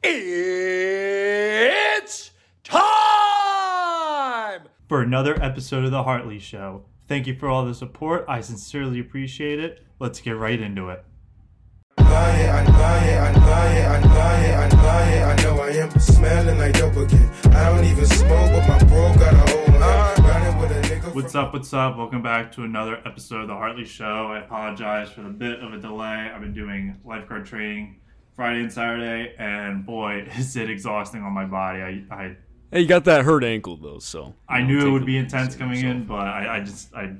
It's time for another episode of The Hartley Show. Thank you for all the support. I sincerely appreciate it. Let's get right into it. What's up? What's up? Welcome back to another episode of The Hartley Show. I apologize for the bit of a delay. I've been doing lifeguard training Friday and Saturday, and boy, is it exhausting on my body. I, I Hey, you got that hurt ankle though, so I knew it would be intense coming in, but I, I just I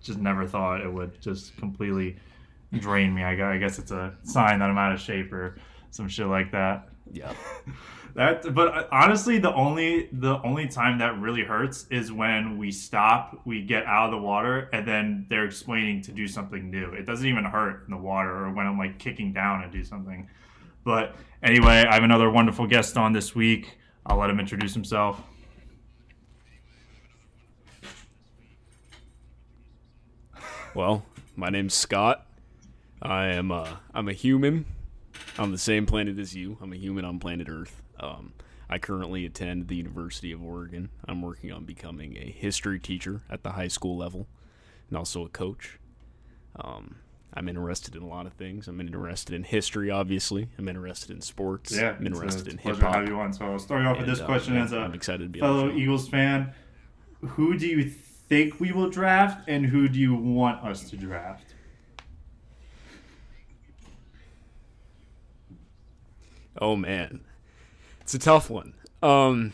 just never thought it would just completely drain me. I, I guess it's a sign that I'm out of shape or some shit like that. Yeah. that but uh, honestly the only the only time that really hurts is when we stop, we get out of the water and then they're explaining to do something new. It doesn't even hurt in the water or when I'm like kicking down and do something. But anyway, I have another wonderful guest on this week. I'll let him introduce himself. Well, my name's Scott. I am uh, I'm a human on the same planet as you. I'm a human on planet Earth. Um, I currently attend the University of Oregon. I'm working on becoming a history teacher at the high school level, and also a coach. Um, I'm interested in a lot of things. I'm interested in history, obviously. I'm interested in sports. Yeah, I'm interested in hip hop. have you on. So I'll start off with this uh, question yeah, as a I'm excited to be fellow Eagles fan. Who do you think we will draft, and who do you want us to draft? Oh man, it's a tough one. Um,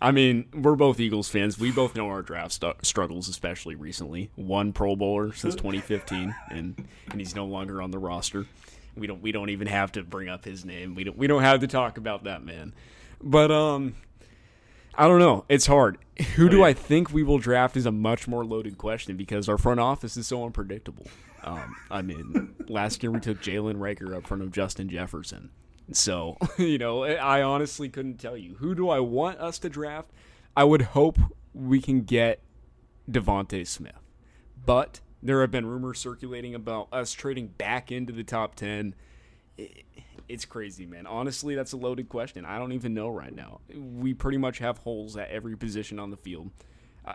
I mean, we're both Eagles fans. We both know our draft st- struggles, especially recently. One Pro Bowler since 2015, and and he's no longer on the roster. We don't we don't even have to bring up his name. We don't we don't have to talk about that man. But um, I don't know. It's hard. Who do I think we will draft is a much more loaded question because our front office is so unpredictable. Um, I mean, last year we took Jalen Reagor up front of Justin Jefferson. So, you know, I honestly couldn't tell you. Who do I want us to draft? I would hope we can get DeVonta Smith. But there have been rumors circulating about us trading back into the top 10. It's crazy, man. Honestly, that's a loaded question. I don't even know right now. We pretty much have holes at every position on the field.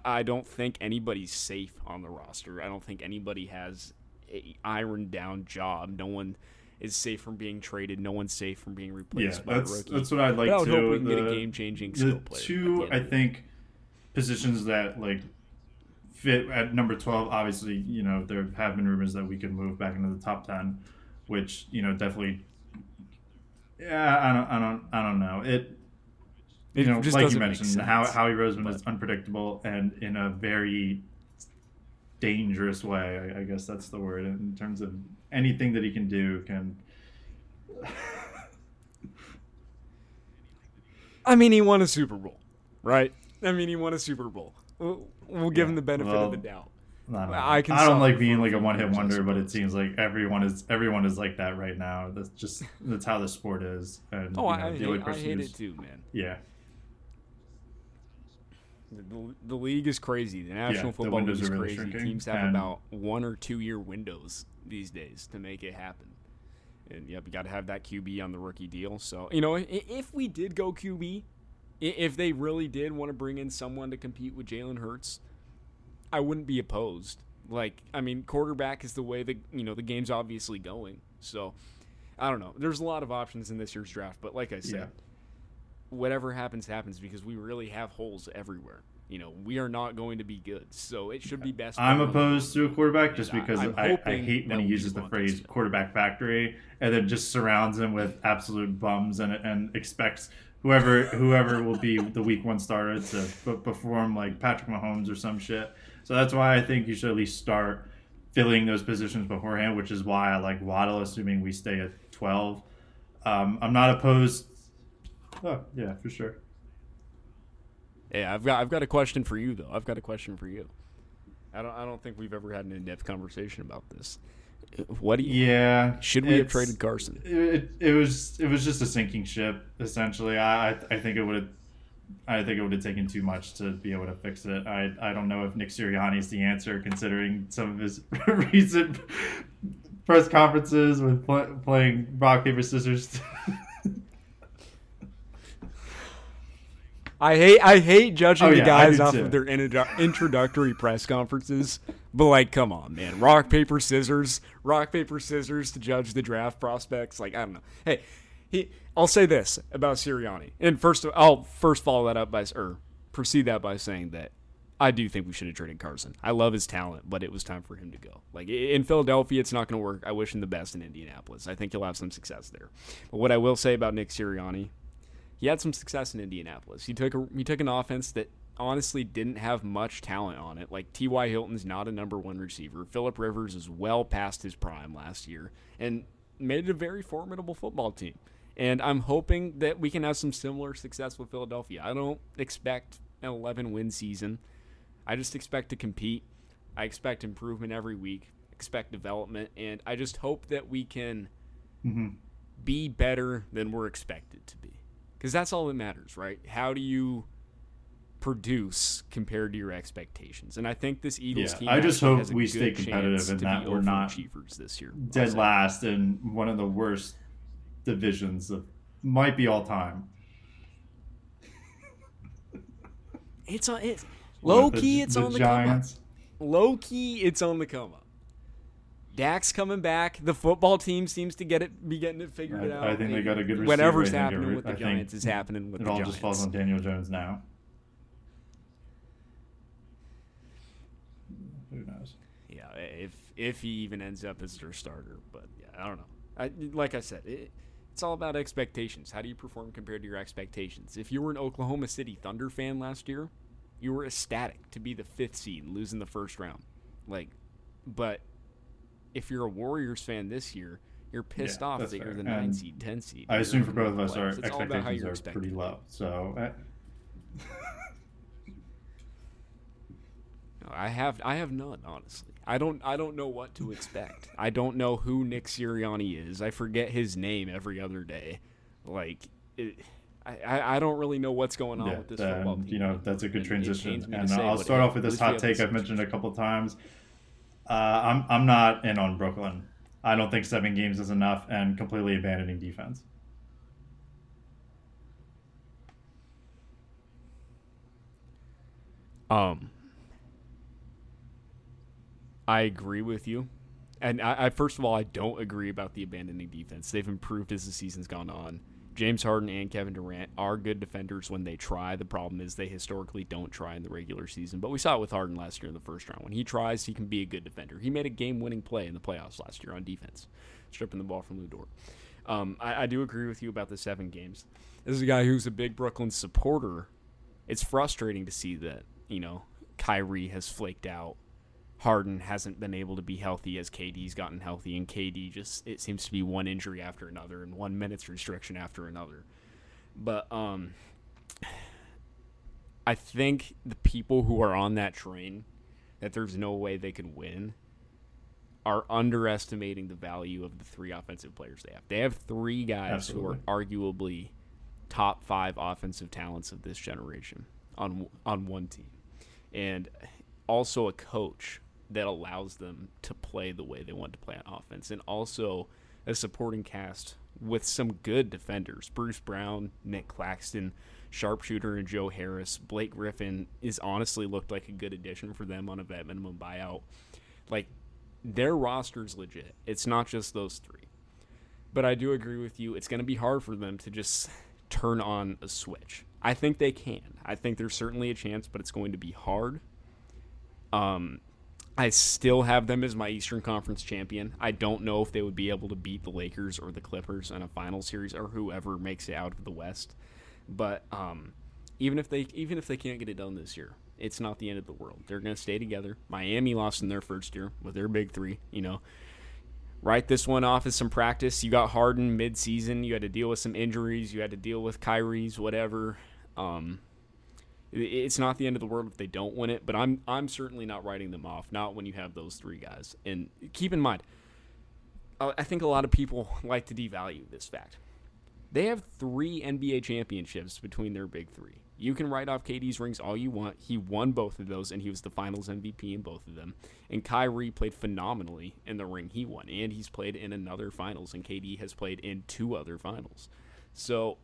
I don't think anybody's safe on the roster. I don't think anybody has a ironed down job. No one is safe from being traded. No one's safe from being replaced yeah, by that's, a rookie. That's what I'd like but I would to. hope we can the, get a game changing skill player. two, I think, positions that like fit at number twelve. Obviously, you know there have been rumors that we could move back into the top ten, which you know definitely. Yeah, I don't, I don't, I don't know. It, you It know, just like you mentioned, how Howie Roseman but- is unpredictable and in a very dangerous way. I, I guess that's the word in terms of anything that he can do can. I mean, he won a Super Bowl, right? I mean, he won a Super Bowl. We'll, we'll give him the benefit well, of the doubt. I don't. I can I don't like being like a one hit wonder, but it seems like everyone is everyone is like that right now. That's just that's how the sport is. And, Oh, you I, know, I, the hate, I person hate it too, man. Yeah, The, the league is crazy. The National the Football windows League is really crazy. Teams have about one or two year windows these days to make it happen. And yeah, we got to have that QB on the rookie deal. So you know, if we did go QB, if they really did want to bring in someone to compete with Jalen Hurts, I wouldn't be opposed. Like, I mean, quarterback is the way the you know the game's obviously going. So I don't know. There's a lot of options in this year's draft, but like I said, Yeah. Whatever happens, happens because we really have holes everywhere. You know, we are not going to be good, so it should be best. I'm opposed to a quarterback just because I'm I, I hate when he uses the phrase quarterback factory and then just surrounds him with absolute bums and and expects whoever whoever will be the week one starter to p- perform like Patrick Mahomes or some shit. So that's why I think you should at least start filling those positions beforehand, which is why I like Waddle, assuming we stay at 12. Um, I'm not opposed. Oh, yeah, for sure. Yeah, I've got I've got a question for you though. I've got a question for you. I don't I don't think we've ever had an in-depth conversation about this. What do you Yeah. should we have traded Carson? It, it was it was just a sinking ship essentially. I I, I think it would have I think it would have taken too much to be able to fix it. I I don't know if Nick Sirianni is the answer considering some of his recent press conferences with pl- playing rock paper scissors. I hate I hate judging Oh, the yeah, I guys off too. of their introdu- introductory press conferences, but like, come on, man, rock paper scissors, rock paper scissors to judge the draft prospects. Like, I don't know. Hey, he. I'll say this about Sirianni, and first, I'll first follow that up by or proceed that by saying that I do think we should have traded Carson. I love his talent, but it was time for him to go. Like in Philadelphia, it's not going to work. I wish him the best in Indianapolis. I think he'll have some success there. But what I will say about Nick Sirianni, he had some success in Indianapolis. He took a, he took an offense that honestly didn't have much talent on it. Like T.Y. Hilton's not a number one receiver. Philip Rivers is well past his prime last year and made it a very formidable football team. And I'm hoping that we can have some similar success with Philadelphia. I don't expect an 11 win season. I just expect to compete. I expect improvement every week, expect development, and I just hope that we can mm-hmm. be better than we're expected to be. Because that's all that matters, right? How do you produce compared to your expectations? And I think this Eagles Yeah, team I just hope has a we stay competitive and that we're not overachievers this year. Dead last in one of the worst divisions of might be all time. It's on it's low key. It's the on the come up. Giants. Low key, it's on the come up. Dak's coming back. The football team seems to get it, be getting it figured I- out. I think they got a good receiver. Whatever's I happening every- with the I Giants is happening with the Giants. It all just falls on Daniel Jones now. Who knows? Yeah, if if he even ends up as their starter, but yeah, I don't know. I, like I said, it, it's all about expectations. How do you perform compared to your expectations? If you were an Oklahoma City Thunder fan last year, you were ecstatic to be the fifth seed, losing the first round. Like, but if you're a Warriors fan this year, you're pissed Yeah, off that you're the nine And seed, ten seed. I assume for both of us, our. It's all about how expectations are pretty low. So, eh. No, I have I have none honestly. I don't I don't know what to expect. I don't know who Nick Sirianni is. I forget his name every other day. Like it, I, I don't really know what's going on yeah, with this then, football team. you know that's a good And transition. pains me to And I'll start off with this hot take I've mentioned a couple times. Uh, I'm I'm not in on Brooklyn. I don't think seven games is enough, and completely abandoning defense. Um, I agree with you, and I, I first of all I don't agree about the abandoning defense. They've improved as the season's gone on. James Harden and Kevin Durant are good defenders when they try. The problem is they historically don't try in the regular season. But we saw it with Harden last year in the first round. When he tries, he can be a good defender. He made a game-winning play in the playoffs last year on defense, stripping the ball from Lu Dort. Um, I, I do agree with you about the seven games. This is a guy who's a big Brooklyn supporter. It's frustrating to see that you know Kyrie has flaked out. Harden hasn't been able to be healthy as KD's gotten healthy, and KD just it seems to be one injury after another and one minutes restriction after another. But um, I think the people who are on that train that there's no way they can win are underestimating the value of the three offensive players they have. They have three guys Absolutely. who are arguably top five offensive talents of this generation on on one team, and also a coach that allows them to play the way they want to play on offense, and also a supporting cast with some good defenders: Bruce Brown, Nic Claxton, sharpshooter, and Joe Harris. Blake Griffin is honestly looked like a good addition for them on a vet minimum buyout. Like their roster's legit. It's not just those three. But I do agree with you. It's going to be hard for them to just turn on a switch. I think they can. I think there's certainly a chance, but it's going to be hard. Um, I still have them as my Eastern Conference champion. I don't know if they would be able to beat the Lakers or the Clippers in a final series or whoever makes it out of the West. But um, even if they even if they can't get it done this year, it's not the end of the world. They're going to stay together. Miami lost in their first year with their big three. You know, write this one off as some practice. You got Harden mid-season. You had to deal with some injuries. You had to deal with Kyrie's whatever. Um, it's not the end of the world if they don't win it, but I'm I'm certainly not writing them off. Not when you have those three guys. And keep in mind, uh, I think a lot of people like to devalue this fact. They have three NBA championships between their big three. You can write off KD's rings all you want. He won both of those, and he was the Finals MVP in both of them. And Kyrie played phenomenally in the ring he won, and he's played in another Finals, and KD has played in two other Finals. So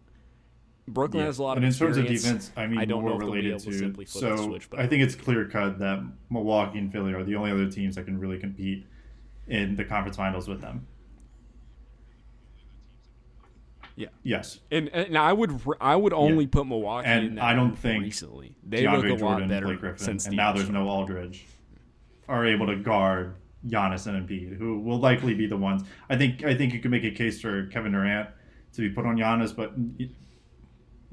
Brooklyn has a lot and of in terms of defense, I mean, I don't more know if they'll be related able to to. simply flip so the switch, but- I think it's clear cut that Milwaukee and Philly are the only other teams that can really compete in the conference finals with them. Yeah. Yes. And, and I would I would only put Milwaukee And in that I don't think recently they DeAndre look a lot Jordan, better Blake Griffin, since and the now there's no Aldridge, are able to guard Giannis and Embiid, who will likely be the ones. I think I think you can make a case for Kevin Durant to be put on Giannis, but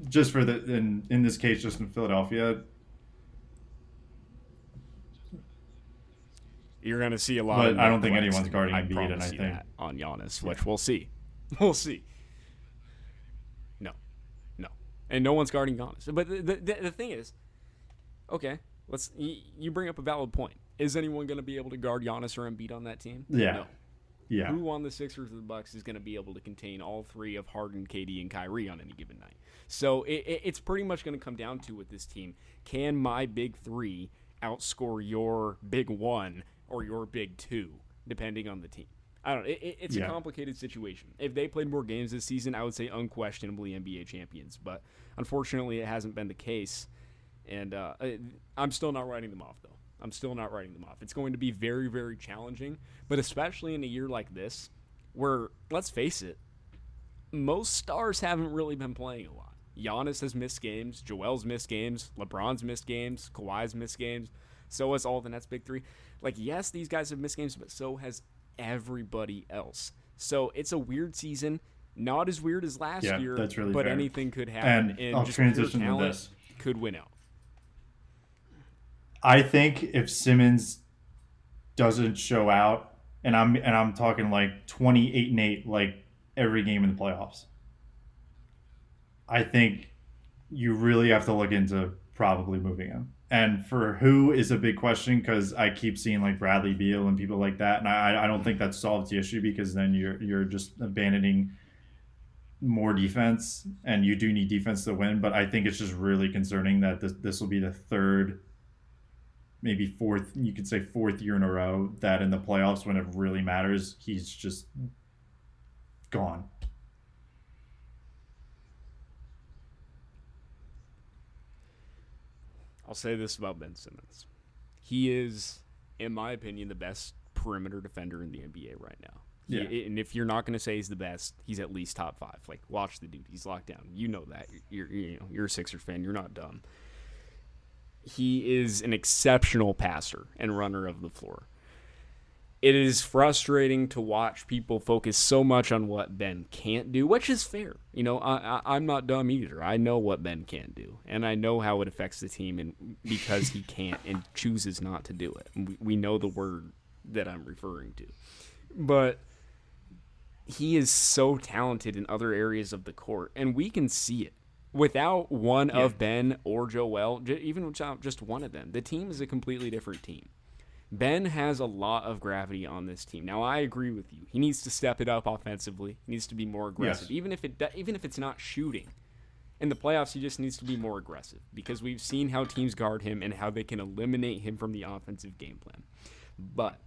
just for the in in this case, just in Philadelphia, You're going to see a lot. But I don't think anyone's guarding Embiid, and promise I think- that on Giannis, which we'll see. We'll see. No, no, and no one's guarding Giannis. But the the, the, thing is, okay, let's. You, you bring up a valid point. Is anyone going to be able to guard Giannis or Embiid on that team? Yeah. No. Yeah, Who on the Sixers or the Bucks is going to be able to contain all three of Harden, KD, and Kyrie on any given night? So it, it, it's pretty much going to come down to with this team: can my big three outscore your big one or your big two, depending on the team? I don't. It, it, it's Yeah. a complicated situation. If they played more games this season, I would say unquestionably NBA champions. But unfortunately, it hasn't been the case, and uh, I'm still not writing them off though. I'm still not writing them off. It's going to be very, very challenging, but especially in a year like this, where let's face it, most stars haven't really been playing a lot. Giannis has missed games, Joel's missed games, LeBron's missed games, Kawhi's missed games, so has all the Nets big three. Like, yes, these guys have missed games, but so has everybody else. So it's a weird season. Not as weird as last Yeah, year, that's really but fair. anything could happen. And And, I'll just transition to this. could win out. I think if Simmons doesn't show out, and I'm and I'm talking like 28 and 8 like every game in the playoffs. I think you really have to look into probably moving him. And for who is a big question because I keep seeing like Bradley Beal and people like that, and I, I don't think that solves the issue because then you're you're just abandoning more defense, and you do need defense to win. But I think it's just really concerning that this this will be the third maybe fourth you could say fourth year in a row that in the playoffs when it really matters he's just gone I'll say this about Ben Simmons. He is, in my opinion, the best perimeter defender in the NBA right now. He- Yeah. and if you're not going to say he's the best, he's at least top five. Like, watch the dude. He's locked down. You know that. You're, you're, you know, you're a Sixers fan. You're not dumb. He is an exceptional passer and runner of the floor. It is frustrating to watch people focus so much on what Ben can't do, which is fair. You know, I, I'm not dumb either. I know what Ben can't do, and I know how it affects the team, and because he can't and chooses not to do it. We, we know the word that I'm referring to, but he is so talented in other areas of the court, and we can see it. Without one of Ben or Joel, j- even without just one of them, the team is a completely different team. Ben has a lot of gravity on this team. Now I agree with you. He needs to step it up offensively. He needs to be more aggressive, Yes. even if it even if it's not shooting. In the playoffs, he just needs to be more aggressive because we've seen how teams guard him and how they can eliminate him from the offensive game plan. But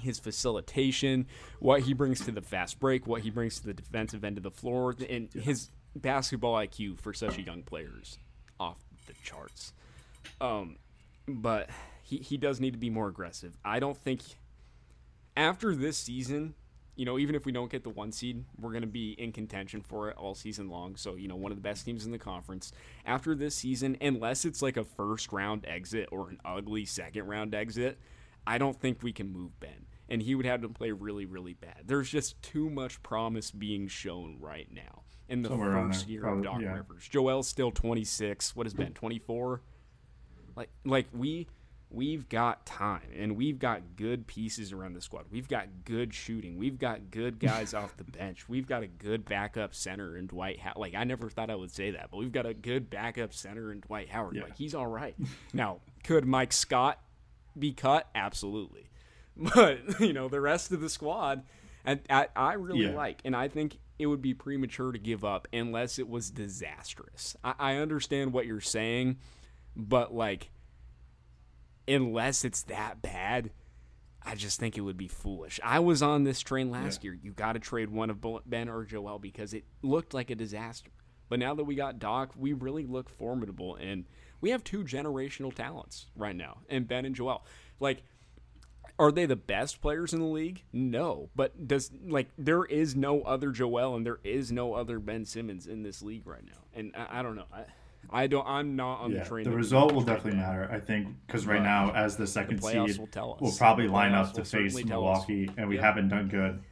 his facilitation, what he brings to the fast break, what he brings to the defensive end of the floor, and his basketball IQ for such a young player is off the charts. Um, but he, he does need to be more aggressive. I don't think after this season, you know, even if we don't get the one seed, we're going to be in contention for it all season long. So, you know, one of the best teams in the conference. After this season, unless it's like a first round exit or an ugly second round exit, I don't think we can move Ben. And he would have to play really, really bad. There's just too much promise being shown right now in the Somewhere first year probably, of Doc yeah. Rivers. Joel's still 26. What has Ben? 24? Like like we we've got time and we've got good pieces around the squad. We've got good shooting. We've got good guys off the bench. We've got a good backup center in Dwight Howard. Like I never thought I would say that, but we've got a good backup center in Dwight Howard. Yeah. Like he's all right. now, could Mike Scott be cut? Absolutely. But, you know, the rest of the squad and I, I really Yeah. like and I think it would be premature to give up unless it was disastrous. I, I understand what you're saying, but like unless it's that bad, I just think it would be foolish. I was on this train last year. You got to trade one of Ben or Joel because it looked like a disaster. But now that we got Doc, we really look formidable, and we have two generational talents right now, and Ben and Joel. Like, are they the best players in the league? No, but does like there is no other Joel and there is no other Ben Simmons in this league right now, and I, I don't know. I, I don't. I'm not on Yeah, the train. the result will definitely matter. I think because right But now, as the second playoffs seed, will tell us. we'll probably The line up to face tell us. Milwaukee, and we Yep. haven't done good.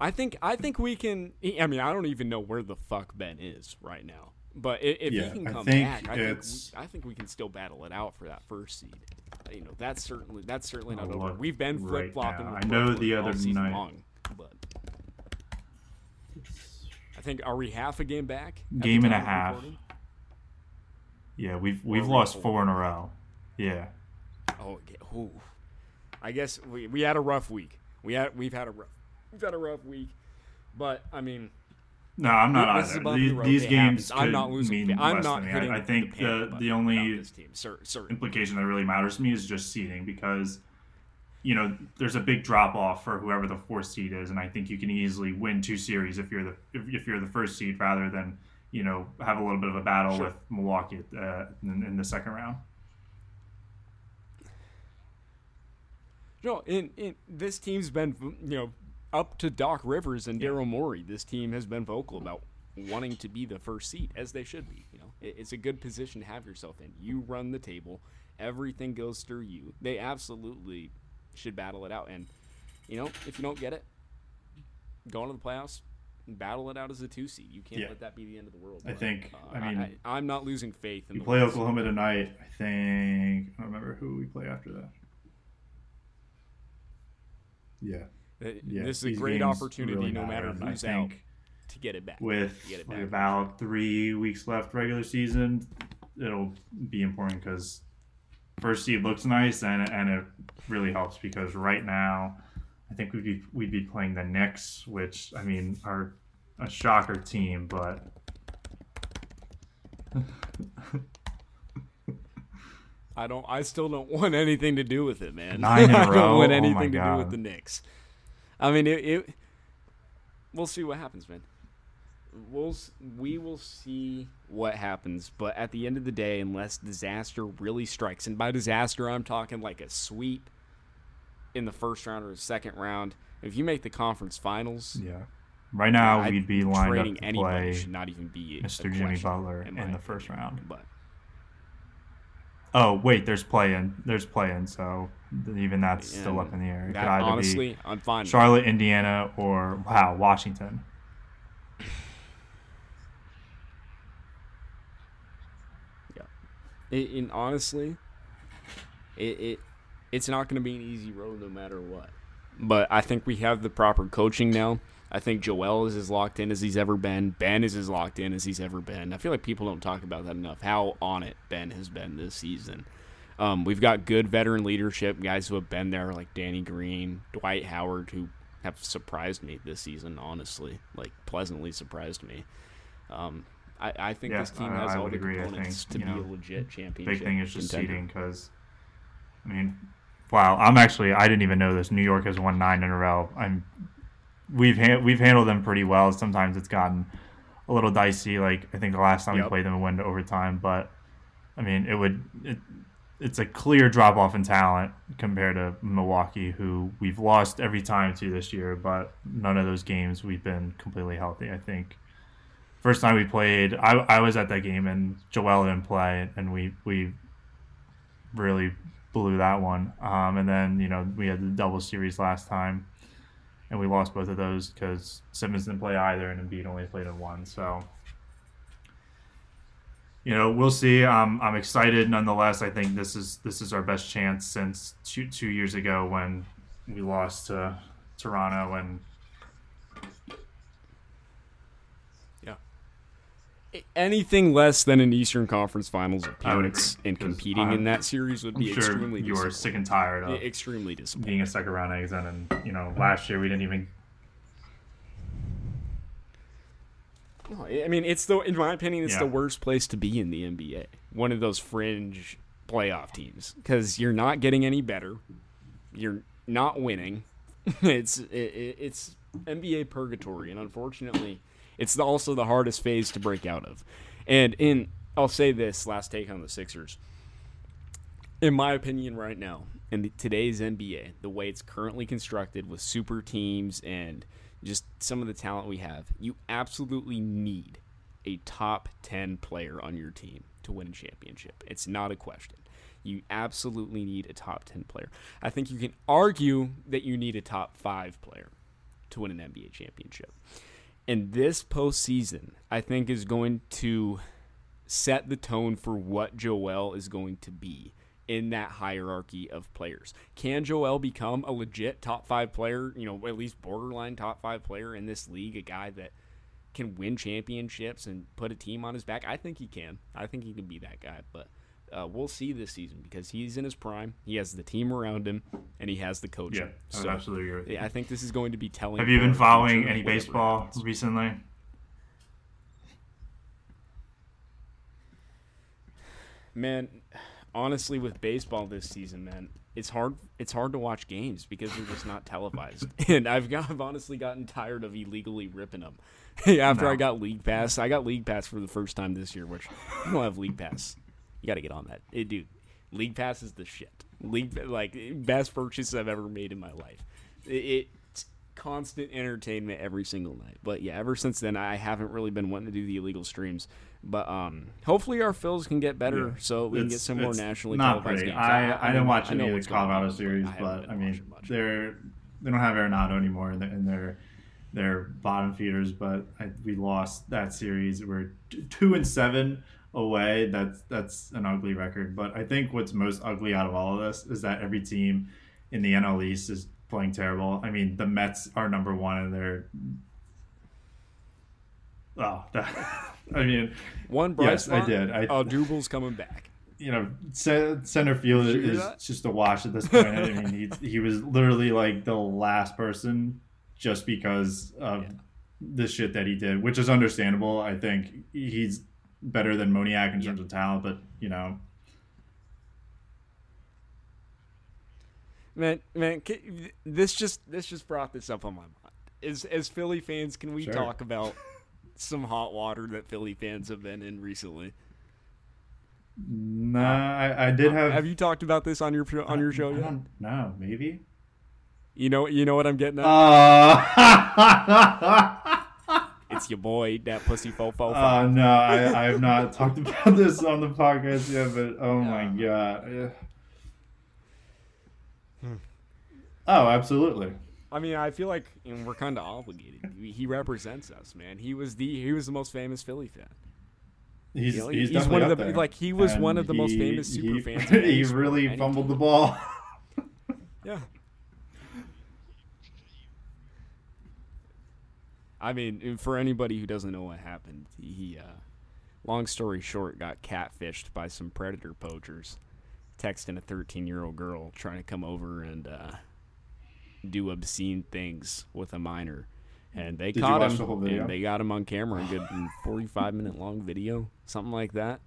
I think I think we can. I mean, I don't even know where the fuck Ben is right now. But i- if Yeah, he can I come think back, I think, we, I think we can still battle it out for that first seed. You know, that's certainly that's certainly not over. We've been flip flopping. with I know the other night- long, but I think are we half a game back? Game and a half. recording? Yeah, we've we've we lost four in a row. Yeah, Oh. Ooh. I guess we, we had a rough week. We had we've had a rough we've had a rough week, but I mean, no, I'm not this either. These, the these games happens. I'm could not losing. mean I'm less not than me. hitting. I, I think the, the the only team. Implication that really matters to me is just seeding because you know there's a big drop off for whoever the fourth seed is and i think you can easily win two series if you're the if, if you're the first seed rather than you know have a little bit of a battle Sure. with milwaukee uh, in, in the second round No, in, in this team's been you know up to Doc Rivers and Daryl Morey. This team has been vocal about wanting to be the first seed, as they should be. You know, it's a good position to have yourself in. You run the table, everything goes through you. They absolutely should battle it out. And you know, if you don't get it, go into the playoffs. Battle it out as a two seed. You can't Yeah. let that be the end of the world. I But, think- uh, I mean, I, am not losing faith in the play oklahoma tonight i think i don't remember who we play after that yeah Uh, yeah this is a great opportunity, really no matter, who's out, think to get it back. with get it back. about three weeks left regular season, it'll be important because first seed looks nice and and it really helps because right now, I think we'd be we'd be playing the Knicks, which I mean are a shocker team, but. I don't. I still don't want anything to do with it, man. Nine in a I don't want Oh anything my to do with the Knicks. I mean, it, it. We'll see what happens, man. We'll we will see what happens, but at the end of the day, unless disaster really strikes, and by disaster I'm talking like a sweep in the first round or the second round. If you make the conference finals, Yeah. Right now, I- we'd be lined up to play should not even be Mr. Jimmy Butler in, my the first round. But Oh wait, there's play in. There's play in, so even that's still up in the air. It that, could either honestly, be I'm fine. Charlotte, Indiana, or wow, Washington. It, and honestly, it, it it's not going to be an easy road no matter what. But I think we have the proper coaching now. I think Joel is as locked in as he's ever been. Ben is as locked in as he's ever been. I feel like people don't talk about that enough. How on it Ben has been this season. Um, we've got good veteran leadership, guys who have been there, like Danny Green, Dwight Howard, who have surprised me this season. Honestly, like pleasantly surprised me. Um, I, I think Yeah, this team has I all the agree. Components think, to be know, a legit championship. Big thing is just contender. seeding because, I mean, wow, I'm actually I didn't even know this. New York has won nine in a row. I'm we've ha- we've handled them pretty well. Sometimes it's gotten a little dicey. Like I think the last time we played them, it went to overtime. But I mean, it would it, it's a clear drop off in talent compared to Milwaukee, who we've lost every time to this year. But none of those games we've been completely healthy. I think first time we played, I, I was at that game and Joel didn't play, and we we really blew that one. Um, and then you know we had the double series last time, and we lost both of those because Simmons didn't play either, and Embiid only played in one. So. You know, we'll see. Um, I'm excited nonetheless. I think this is this is our best chance since two, two years ago when we lost to Toronto and anything less than an Eastern Conference Finals appearance and competing I'm- in that series would I'm be sure extremely you are sick and tired of extremely disappointing. being a second round exit, and you know last year we didn't even. No, I mean, it's the in my opinion, it's Yeah. the worst place to be in the NBA. One of those fringe playoff teams because you're not getting any better. You're not winning. it's it, it- it's NBA purgatory, and unfortunately, it's also the hardest phase to break out of. And in I'll say this last take on the Sixers. In my opinion, right now, in today's NBA, the way it's currently constructed with super teams and just some of the talent we have, you absolutely need a top 10 player on your team to win a championship. It's not a question. You absolutely need a top 10 player. I think you can argue that you need a top 5 player to win an NBA championship. And this postseason, I think, is going to set the tone for what Joel is going to be in that hierarchy of players. Can Joel become a legit top five player, you know, at least borderline top five player in this league, a guy that can win championships and put a team on his back? I think he can. I think he can be that guy, but uh, we'll see this season because he's in his prime. He has the team around him, and he has the coaching. Yeah, I would absolutely agree. Yeah, I think this is going to be telling. Have you been following any baseball happens. recently? Man, honestly, with baseball this season, man, it's hard. It's hard to watch games because they're just not televised. and I've got, I've honestly gotten tired of illegally ripping them. After I got League Pass, I got League Pass for the first time this year. Which you don't have League Pass, you got to get on that, Eh, dude. League Pass is the shit. League like best purchase I've ever made in my life. It, it's constant entertainment every single night. But yeah, ever since then, I haven't really been wanting to do the illegal streams. But um, hopefully our Phils can get better, Yeah. so we can get some more nationally not televised great. games. I, I, didn't watch any of the on, Colorado series, I but I mean, they're they don't have Arenado anymore in, the, in their their bottom feeders. But I, we lost that series. We're two and seven away. That's that's an ugly record. But I think what's most ugly out of all of this is that every team in the NL East is playing terrible. I mean, the Mets are number one, and they're oh, that, I mean, One bright Yes, I spot. did. I- uh, oh, Dubal's coming back. you know, center field is that? just a wash at this point. I mean, he, he was literally like the last person just because of Yeah. the shit that he did, which is understandable. I think he's better than Moniak in Yeah. terms of talent, but you know, Man, man, ca- this just this just brought this up on my mind. As as Philly fans, can we Sure. talk about some hot water that Philly fans have been in recently? nah, I, I did have. Have you talked about this on your show, on your show yet? don't maybe. You know, you know what I'm getting at. Uh, it's your boy, that pussy fofo. uh, no, I, I have not talked about this on the podcast yet, but oh my god. Yeah. Oh, absolutely. I mean, I feel like you know, we're kind of obligated. He represents us, man. He was the he was the most famous Philly fan. He's, You know, he's, he's one of the- there. like, he was And one of the most famous super he, fans He really fumbled the ball. Yeah. I mean, for anybody who doesn't know what happened, he, uh, long story short, got catfished by some predator poachers, texting a 13 year old girl trying to come over and uh, do obscene things with a minor. And they Did caught him, the and they got him on camera, a good 45 minute long video, something like that.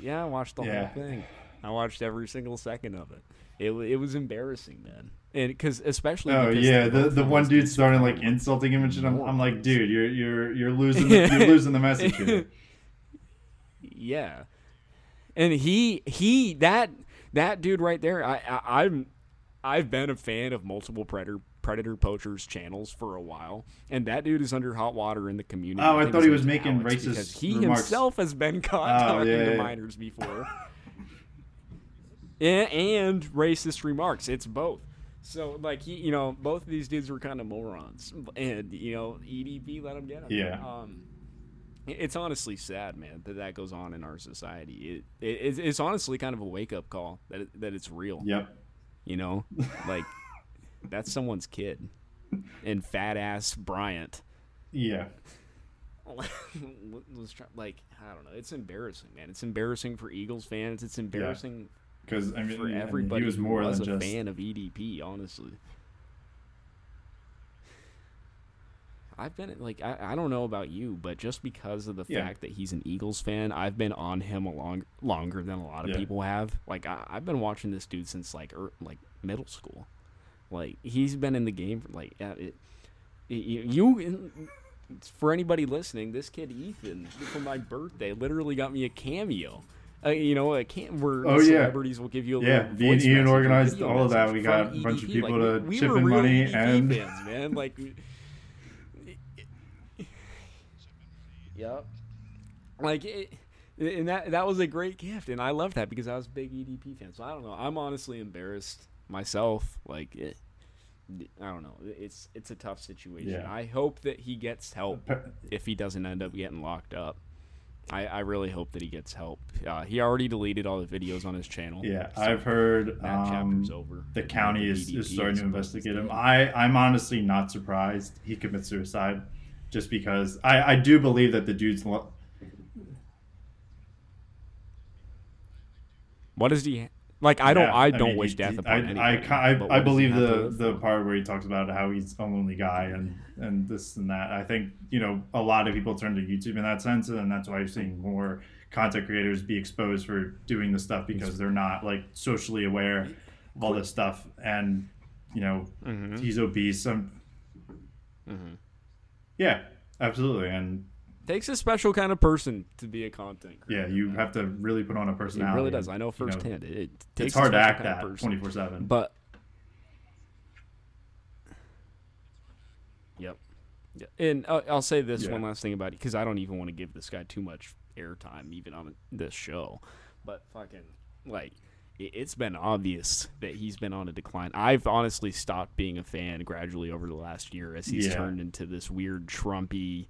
Yeah, I watched the Yeah. whole thing. I watched every single second of it. It, it was embarrassing, man. And because especially Oh because yeah, the the one dude started like insulting him and shit. I'm, I'm like, dude, you're you're you're losing the, you're losing the message here. Yeah, and he he that that dude right there. I, I I'm I've been a fan of multiple predator predator poachers channels for a while, and that dude is under hot water in the community. Oh, I think thought he was making Alex, racist because he remarks. himself has been caught Oh, talking yeah, to yeah. minors before. and, and racist remarks. It's both. So like he, you know, both of these dudes were kind of morons, and you know, EDP let him get him. Yeah. Um, it's honestly sad, man, that that goes on in our society. It, it it's, honestly kind of a wake up call that it, that it's real. Yep. You know, like that's someone's kid, and fat ass Bryant Yeah. was try- like I don't know. It's embarrassing, man. It's embarrassing for Eagles fans. It's embarrassing Because I mean, for everybody he was more was than a just. fan of EDP. Honestly, I've been like I, I don't know about you, but just because of the Yeah. fact that he's an Eagles fan, I've been on him a long longer than a lot of Yeah. people have. Like I, I've been watching this dude since like er, like middle school. Like he's been in the game for like uh, it, you for anybody listening, this kid Ethan for my birthday literally got me a cameo. Uh, you know, a cam where Oh, yeah. celebrities will give you a Yeah, little me and voice Ian organized all of that. We from got a bunch of people Like, to we, we chip were in real money EDP and- fans, man. Like, yep. Like it, and that that was a great gift, and I love that because I was a big EDP fan. So I don't know. I'm honestly embarrassed myself. Like it, I don't know. It's it's a tough situation. Yeah. I hope that he gets help if he doesn't end up getting locked up. I, I really hope that he gets help. Uh, he already deleted all the videos on his channel. Yeah, so I've heard that um, chapter's over. the county is, is starting to investigate him. I, I'm honestly not surprised he commits suicide just because I, I do believe that the dude's. Lo- What does he like? I don't. Yeah, I don't mean, wish he- death upon I, anyone. I, I, I what does he believe the, the part where he talks about how he's a lonely guy and, and this and that. I think, you know, a lot of people turn to YouTube in that sense, and that's why you're seeing more content creators be exposed for doing this stuff because they're not like socially aware of all this stuff. And, you know, Mm-hmm. he's obese. Some, Yeah, absolutely. And takes a special kind of person to be a content. yeah, you have to really put on a personality. It really does. I know You know, firsthand. it, it takes it's hard to act that 24 7. But yep, yeah. And uh, I'll say this Yeah. one last thing about it because I don't even want to give this guy too much airtime, even on this show. But fucking like, it, it's been obvious that he's been on a decline. I've honestly stopped being a fan gradually over the last year as he's Yeah. turned into this weird Trumpy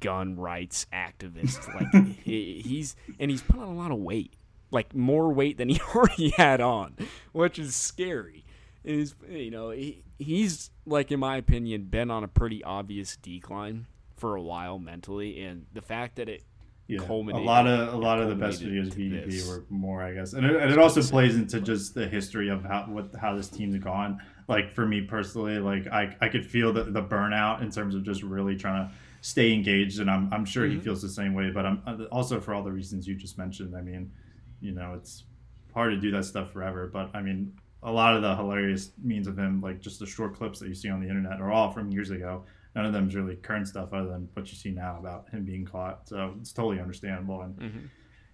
gun rights activist. Like he, he's and he's put on a lot of weight, like more weight than he already had on, which is scary. Is you know he, he's like in my opinion been on a pretty obvious decline for a while mentally, and the fact that it yeah, a lot of a lot of the best videos of this. were more, I guess, and it, and it also plays into just the history of how what how this team's gone. Like for me personally, like I I could feel the the burnout in terms of just really trying to stay engaged, and I'm I'm sure he Mm-hmm. feels the same way. But I'm uh, also for all the reasons you just mentioned. I mean, you know, it's hard to do that stuff forever. But I mean, a lot of the hilarious means of him, like just the short clips that you see on the internet, are all from years ago. None of them is really current stuff, other than what you see now about him being caught. So it's totally understandable, and Mm-hmm.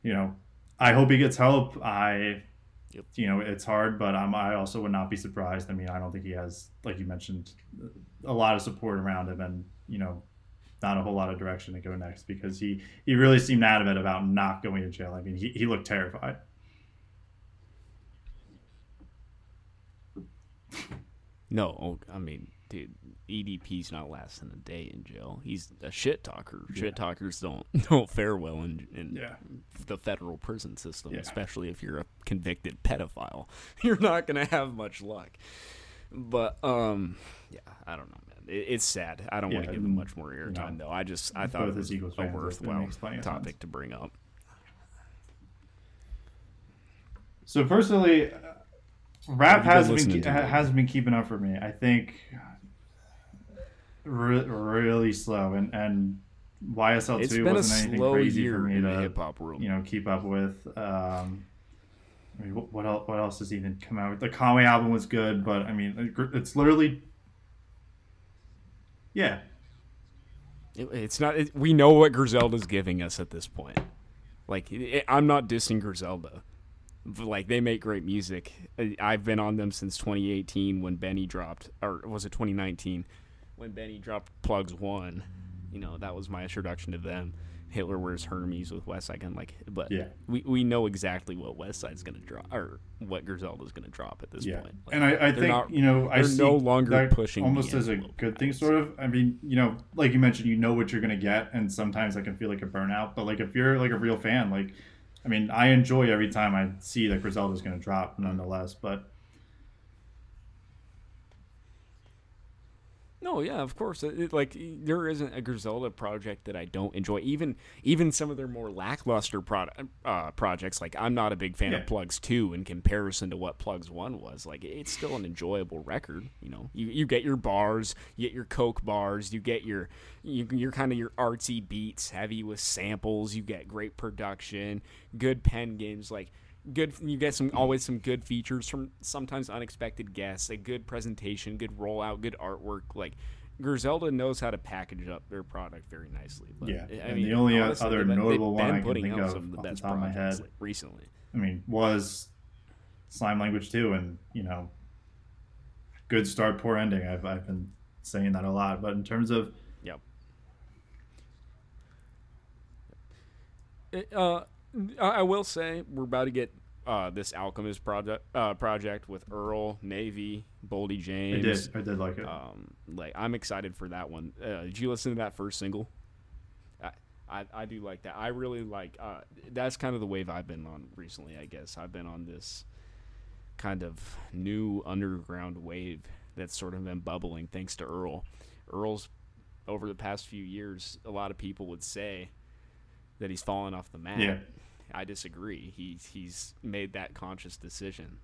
you know, I hope he gets help. I, Yep. you know, it's hard, but um, I also would not be surprised. I mean, I don't think he has, like you mentioned, a lot of support around him, and you know, not a whole lot of direction to go next because he he really seemed adamant about not going to jail. I mean, he, he looked terrified. No, oh, I mean, dude, EDP's not lasting a day in jail. He's a shit talker. Shit talkers don't don't fare well in, in Yeah. the federal prison system, Yeah. especially if you're a convicted pedophile. You're not gonna have much luck. But um, yeah, I don't know, it's sad. I don't want to give him much more airtime, though. I just I thought it was Eagles a fans, it- it worthwhile makes plenty of topic sense. to bring up. So personally, uh, rap hasn't been, hasn't been keeping up for me. I think re- really slow, and and YSL two wasn't anything crazy for me in to hip hop world. you know keep up with. Um, I mean, what, what else? What else has even come out? The Conway album was good, but I mean, it's literally, yeah, It- it's not. It, we know what Griselda's giving us at this point. Like it, I'm not dissing Griselda. Like they make great music. I've been on them since 2018 when Benny dropped, or was it 2019 when Benny dropped Plugs One? You know that was my introduction to them. Hitler wears Hermes with Westside Gunn, like, but Yeah. we, we know exactly what Westside's gonna drop or what Griselda's gonna drop at this yeah. point. Like, and I, I think not- you know I see no longer pushing almost as a good thing, sort of. I mean, you know, like you mentioned, you know what you're gonna get, and sometimes that can feel like a burnout. But like if you're like a real fan, like I mean, I enjoy every time I see that Griselda's gonna drop, nonetheless. But No, yeah, of course. It, it- like there isn't a Griselda project that I don't enjoy. Even even some of their more lackluster product uh, projects. Like I'm not a big fan Yeah. of Plugs Two in comparison to what Plugs One was. Like it's still an enjoyable record. You know, you you get your bars, you get your coke bars, you get your you, you're kind of your artsy beats, heavy with samples. You get great production, good pen games. Like good you get some always some good features from sometimes unexpected guests a good presentation good rollout good artwork like Griselda knows how to package up their product very nicely. But, Yeah, I and mean, the only honestly, other notable one I can think of of the off the best top of my head- like, recently. I mean, was slime language too, and you know, good start, poor ending. I've I've been saying that a lot, but in terms of Yep. Uh, I will say we're about to get uh, this Alchemist project uh, project with Earl, Navy, Boldy James. I did. I did like it. Um, like I'm excited for that one. Uh, did you listen to that first single? I, I, I do like that. I really like. Uh, that's kind of the wave I've been on recently. I guess I've been on this kind of new underground wave that's sort of been bubbling thanks to Earl. Earl's over the past few years, a lot of people would say that he's fallen off the map. Yeah. I disagree. He's he's made that conscious decision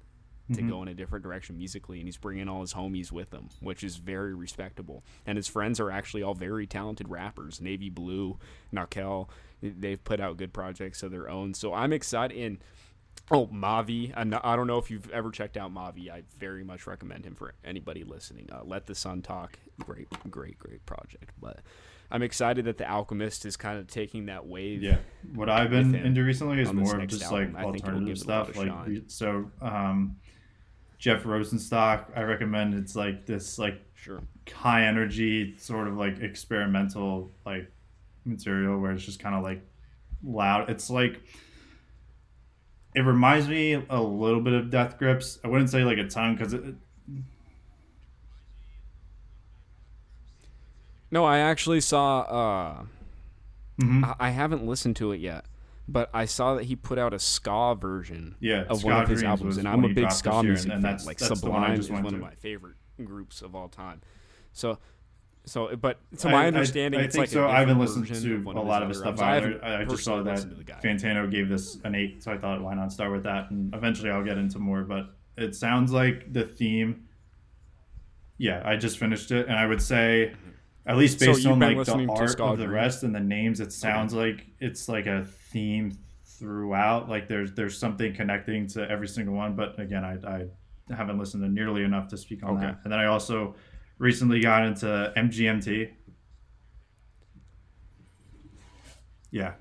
to Mhm. go in a different direction musically, and he's bringing all his homies with him, which is very respectable. And his friends are actually all very talented rappers. Navy Blue, Nakel, they've put out good projects of their own. So I'm excited. And oh, Mavi, and I don't know if you've ever checked out Mavi. I very much recommend him for anybody listening. Uh, Let the Sun Talk, great, great, great project. But I'm excited that the Alchemist is kind of taking that wave. Yeah, what I've been into recently is more of just album. like I think it'll alternative give it a lot stuff. Like shine. so, um, Jeff Rosenstock, I recommend. It's like this like Sure. high energy sort of like experimental like material where it's just kind of like loud. It's like it reminds me a little bit of Death Grips. I wouldn't say like a ton because No, I actually saw. Uh, Mhm. I, I haven't listened to it yet, but I saw that he put out a ska version Yeah, of Ska one of his Dreams albums, and I'm a big ska music and fan. that's- Like that's one Sublime just is one of my favorite groups of all time. So, so, but to my I- understanding, I, it's think like so. I haven't listened to a lot of his stuff. I either. I, I just saw that listened to the guy. Fantano gave this an eight, so I thought why not start with that, and eventually I'll get into more. But it sounds like the theme. Yeah, I just finished it, and I would say, at least based you've on like the art of the rest and the names, it sounds like it's like a theme throughout. Like there's there's something connecting to every single one. But again, I I haven't listened to nearly enough to speak on Okay. that. And then I also recently got into MGMT. Yeah,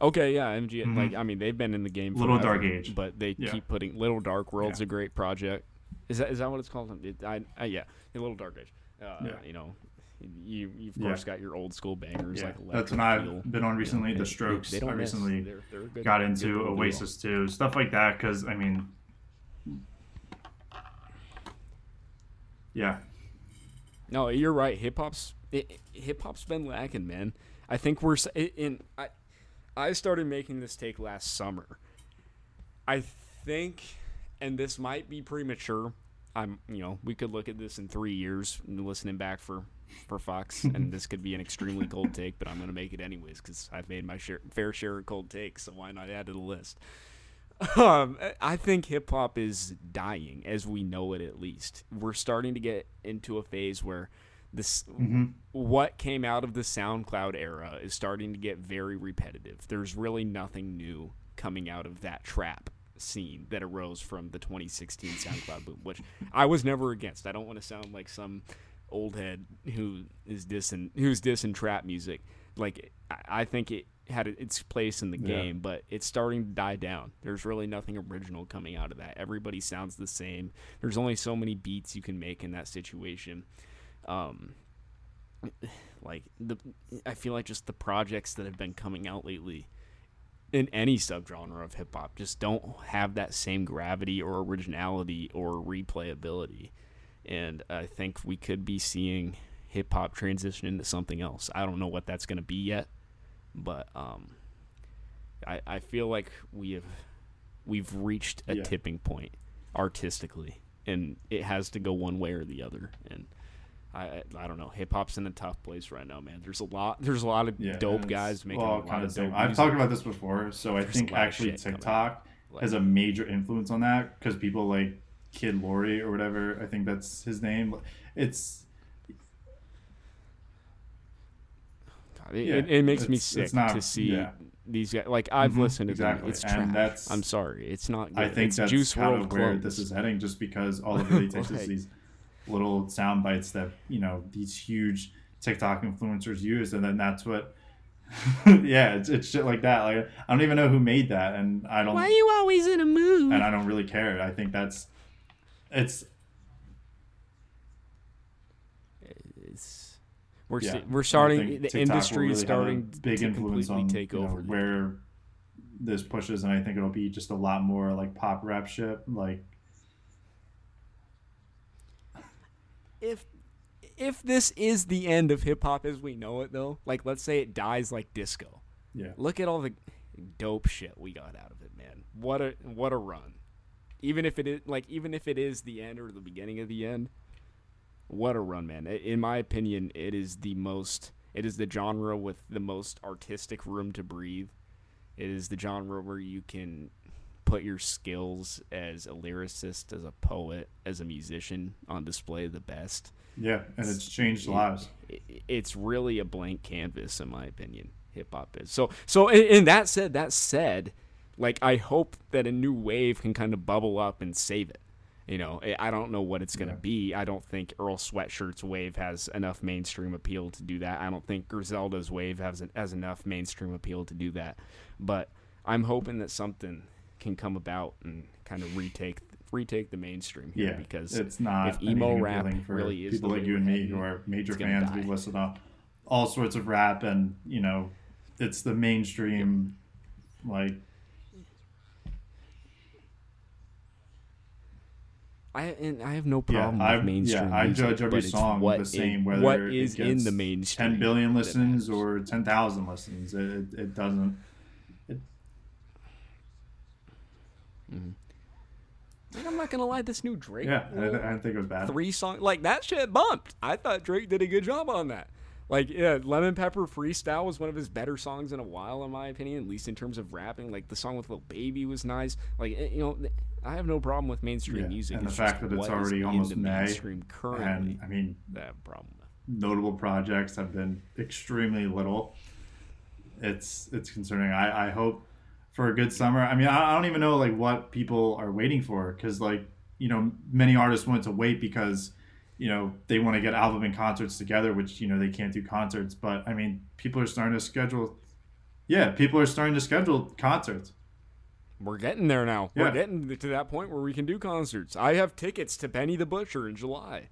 Okay, yeah, MG. Mhm. Like, I mean, they've been in the game. For the game. Little forever, Dark Age. but they Yeah. keep putting Little Dark World's Yeah. a great project. Is that is that what it's called? It, I, I yeah, Little Dark Age. Uh, Yeah. You know, you you of Yeah. course got your old school bangers yeah. like That's what I've Feel. been on recently. You know, the they- they- Strokes. they I recently They're- they're good- got into. Oasis too, stuff like that. Because I mean, yeah, No, you're right. Hip hop's hip hop's been lacking, man. I think we're in. I I started making this take last summer. I think, and this might be premature. I'm, you know, we could look at this in three years, listening back for for Fox, and this could be an extremely cold take, but I'm gonna make it anyways because I've made my share, fair share of cold takes, so why not add to the list? Um, I think hip hop is dying as we know it. At least we're starting to get into a phase where this what came out of the SoundCloud era is starting to get very repetitive. There's really nothing new coming out of that trap scene that arose from the 2016 SoundCloud boom, which I was never against. I don't want to sound like some old head who is dissing who's dissing trap music. Like I- think it had its place in the Yeah. game, but it's starting to die down. There's really nothing original coming out of that. Everybody sounds the same. There's only so many beats you can make in that situation. Um, like the, I feel like just the projects that have been coming out lately in any subgenre of hip hop just don't have that same gravity or originality or replayability. And I think we could be seeing hip hop transition into something else. I don't know what that's going to be yet, but um, I I feel like we have we've reached a Yeah. tipping point artistically, and it has to go one way or the other. And I I, don't know. Hip hop's in a tough place right now, man. There's a lot. There's a lot of yeah, dope guys making all a lot kind of of dope I've talked about this before, so I There's think of actually TikTok Like- has a major influence on that because people like Kid Lori or whatever. I think that's his name. It's God, it, Yeah, it, it makes me sick not- to see yeah. these guys. Like I've Mhm, listened to exactly, them. It's and trash. that's- I'm sorry. It's not. Good. I think it's that's Juice kind World of where this is heading, just because all it really takes Right. is these little sound bites that you know these huge TikTok influencers use, and then that's what. yeah, it's, it's shit like that. Like I don't even know who made that, and I don't. Why are you always in a mood? And I don't really care. I think that's it's It's, we're yeah, st- we're starting the TikTok industry really is have a starting big to influence on take you know, where this pushes, and I think it'll be just a lot more like pop rap shit. Like if if this is the end of hip hop as we know it though, like let's say it dies like disco. yeah, Look at all the dope shit we got out of it, man. What a what a run. Even if it is like even if it is the end or the beginning of the end, what a run, man. In my opinion, it is the most it is the genre with the most artistic room to breathe. It is the genre where you can put your skills as a lyricist, as a poet, as a musician on display the best. yeah, and it's changed Yeah. lives. I- it's really a blank canvas in my opinion hip hop is so so in, in that said that said like i hope that a new wave can kind of bubble up and save it you know I- i don't know what it's going to Yeah. be i don't think earl sweatshirt's wave has enough mainstream appeal to do that i don't think griselda's wave has, has enough mainstream appeal to do that but i'm hoping that something can come about and kind of retake retake the mainstream here Yeah, because it's not if emo rap for really is people like you and me who are major fans. We listen to all sorts of rap, and you know, it's the mainstream, like I and I have no problem I with mainstream yeah, I music, judge every song what the same whether what it is in the mainstream. ten billion listens or ten thousand listens. It, it, it Like, I'm not gonna lie, this new Drake, Yeah, I, I didn't think it was bad. three song like that shit bumped. I thought Drake did a good job on that. Like, yeah, Lemon Pepper Freestyle was one of his better songs in a while, in my opinion, at least in terms of rapping. Like the song with Lil Baby was nice. Like, eh, you know, th- I have no problem with mainstream Yeah, music. and the fact that it's already almost May, mainstream currently. And I mean, that I have a problem notable projects have been extremely little. It's it's concerning. I, I hope for a good summer. I mean, I, I don't even know like what people are waiting for because like you know many artists want to wait because you know they want to get album and concerts together, which you know they can't do concerts. But I mean, people are starting to schedule. Yeah, people are starting to schedule concerts. We're getting there now. Yeah. We're getting to that point where we can do concerts. I have tickets to Benny the Butcher in July.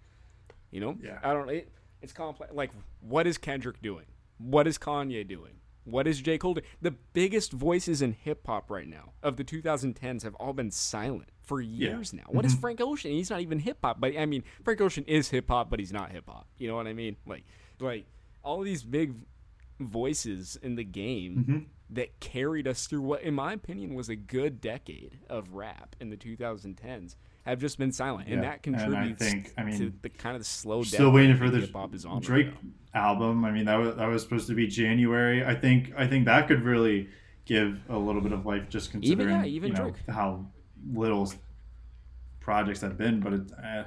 You know, Yeah. I don't. It, it's complex. Like, what is Kendrick doing? What is Kanye doing? What is J Cole? The biggest voices in hip hop right now of the 2010s have all been silent for years now. What is mm-hmm. Frank Ocean? He's not even hip hop. But I mean, Frank Ocean is hip hop, but he's not hip hop. You know what I mean? Like, like all these big voices in the game mm-hmm. that carried us through what, in my opinion, was a good decade of rap in the 2010s have just been silent, and Yeah, that and I contributes think- I to the kind of the slow. Still waiting for the hop is on Drake album. I mean, that was that was supposed to be January. I think I think that could really give a little bit of life, just considering yeah, even you know, Drake. how little projects have been. But it's eh,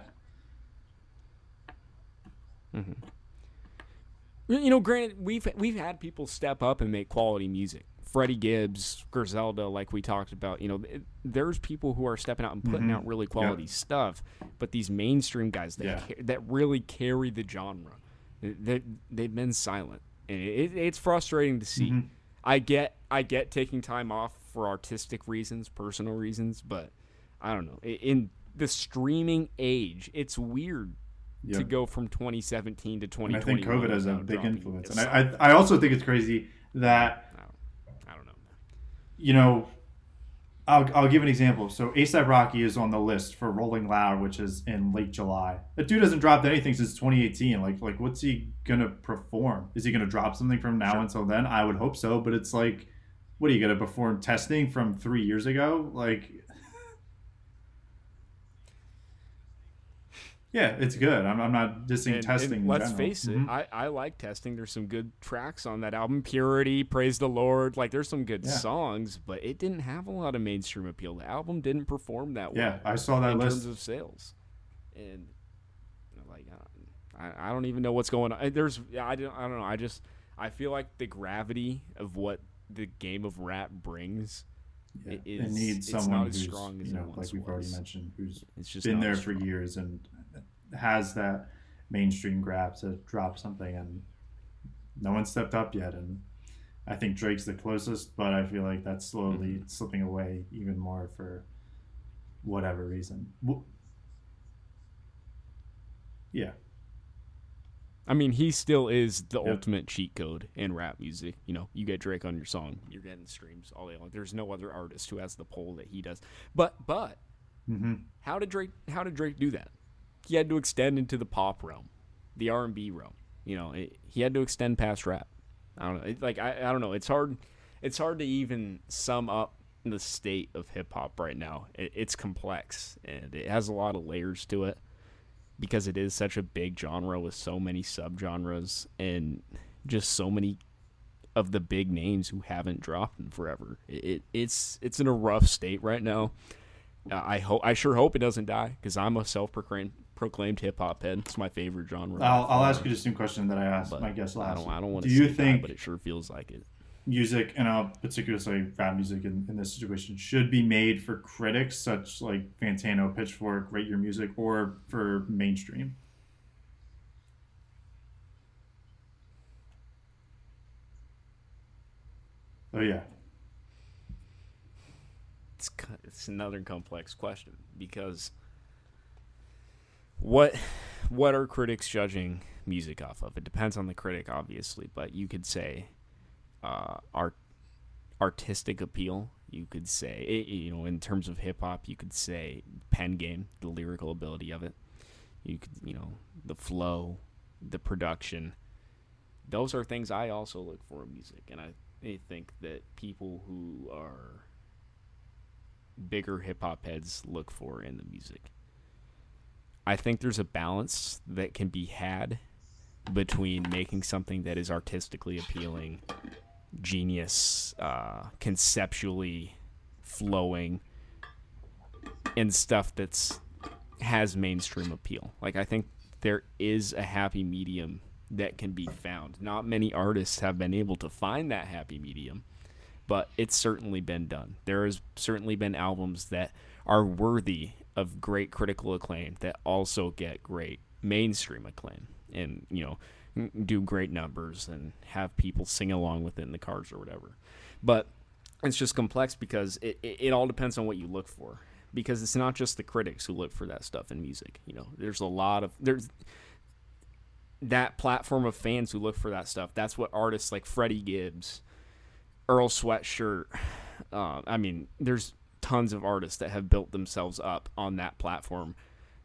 You know, granted, we've we've had people step up and make quality music. Freddie Gibbs, Griselda, like we talked about. You know, th- there's people who are stepping out and putting mm-hmm. out really quality stuff. But these mainstream guys that Yeah. ca- that really carry the genre, they they've been silent, and it, it's frustrating to see. Mm-hmm. I get I get taking time off for artistic reasons, personal reasons, but I don't know. In the streaming age, it's weird yeah. to go from 2017 to 2020. I think COVID has a big influence, and. I, I I also think it's crazy that I don't, I don't know. You know, I'll, I'll give an example. So ASAP Rocky is on the list for Rolling Loud, which is in late July. That dude hasn't dropped anything since 2018. Like, like what's he gonna perform? Is he gonna drop something from now until then? I would hope so, but it's like, what are you gonna perform testing from three years ago? Like, yeah, it's good. I'm, I'm not dissing And- testing. and let's general. face it, Mhm. I, I like testing. There's some good tracks on that album. Purity, Praise the Lord. Like there's some good Yeah. songs, but it didn't have a lot of mainstream appeal. The album didn't perform that well. Yeah, I saw that in list. terms of sales, and like I, I don't even know what's going on. There's I don't I don't know. I just I feel like the gravity of what the game of rap brings. Yeah, it it is- needs it's someone not as who's, strong as you know, like we've already mentioned, who's It's just been there for strong. years and has that mainstream grab to drop something, and no one stepped up yet. And I think Drake's the closest, but I feel like that's slowly Mm-hmm. slipping away even more for whatever reason. Yeah, I mean, he still is the Yep. ultimate cheat code in rap music. You know, you get Drake on your song, you're getting streams all day long. There's no other artist who has the pull that he does. But but hmm how did Drake how did Drake do that? He had to extend into the pop realm, the R and B realm. You know, it, he had to extend past rap. I don't know. It, like I, I don't know. It's hard. It's hard to even sum up the state of hip hop right now. It, it's complex and it has a lot of layers to it because it is such a big genre with so many subgenres and just so many of the big names who haven't dropped in forever. It, it it's it's in a rough state right now. Uh, I hope I sure hope it doesn't die because I'm a self-proclaimed proclaimed hip hop head. It's my favorite genre. I'll, I'll ask you the same question that I asked But my guest last. I don't I don't want Do you say think that, but it sure feels like it. music, and I'll particularly say rap music in, in this situation, should be made for critics such like Fantano, Pitchfork, Rate Your Music, or for mainstream? Oh yeah, it's it's another complex question because what what are critics judging music off of? It depends on the critic, obviously, but you could say uh, art artistic appeal. You could say, i- you know, in terms of hip hop, you could say pen game, the lyrical ability of it. You could, you know, the flow, the production. Those are things I also look for in music, and I, I think that people who are bigger hip hop heads look for in the music. I think there's a balance that can be had between making something that is artistically appealing, genius, uh, conceptually flowing, and stuff that's has mainstream appeal. Like I think there is a happy medium that can be found. Not many artists have been able to find that happy medium but it's certainly been done. There has certainly been albums that are worthy of great critical acclaim that also get great mainstream acclaim and, you know, do great numbers and have people sing along with it in the cars or whatever. But it's just complex because it, it, it all depends on what you look for. Because it's not just the critics who look for that stuff in music. You know, there's a lot of there's that platform of fans who look for that stuff. That's what artists like Freddie Gibbs, Earl Sweatshirt. Uh, I mean, there's tons of artists that have built themselves up on that platform,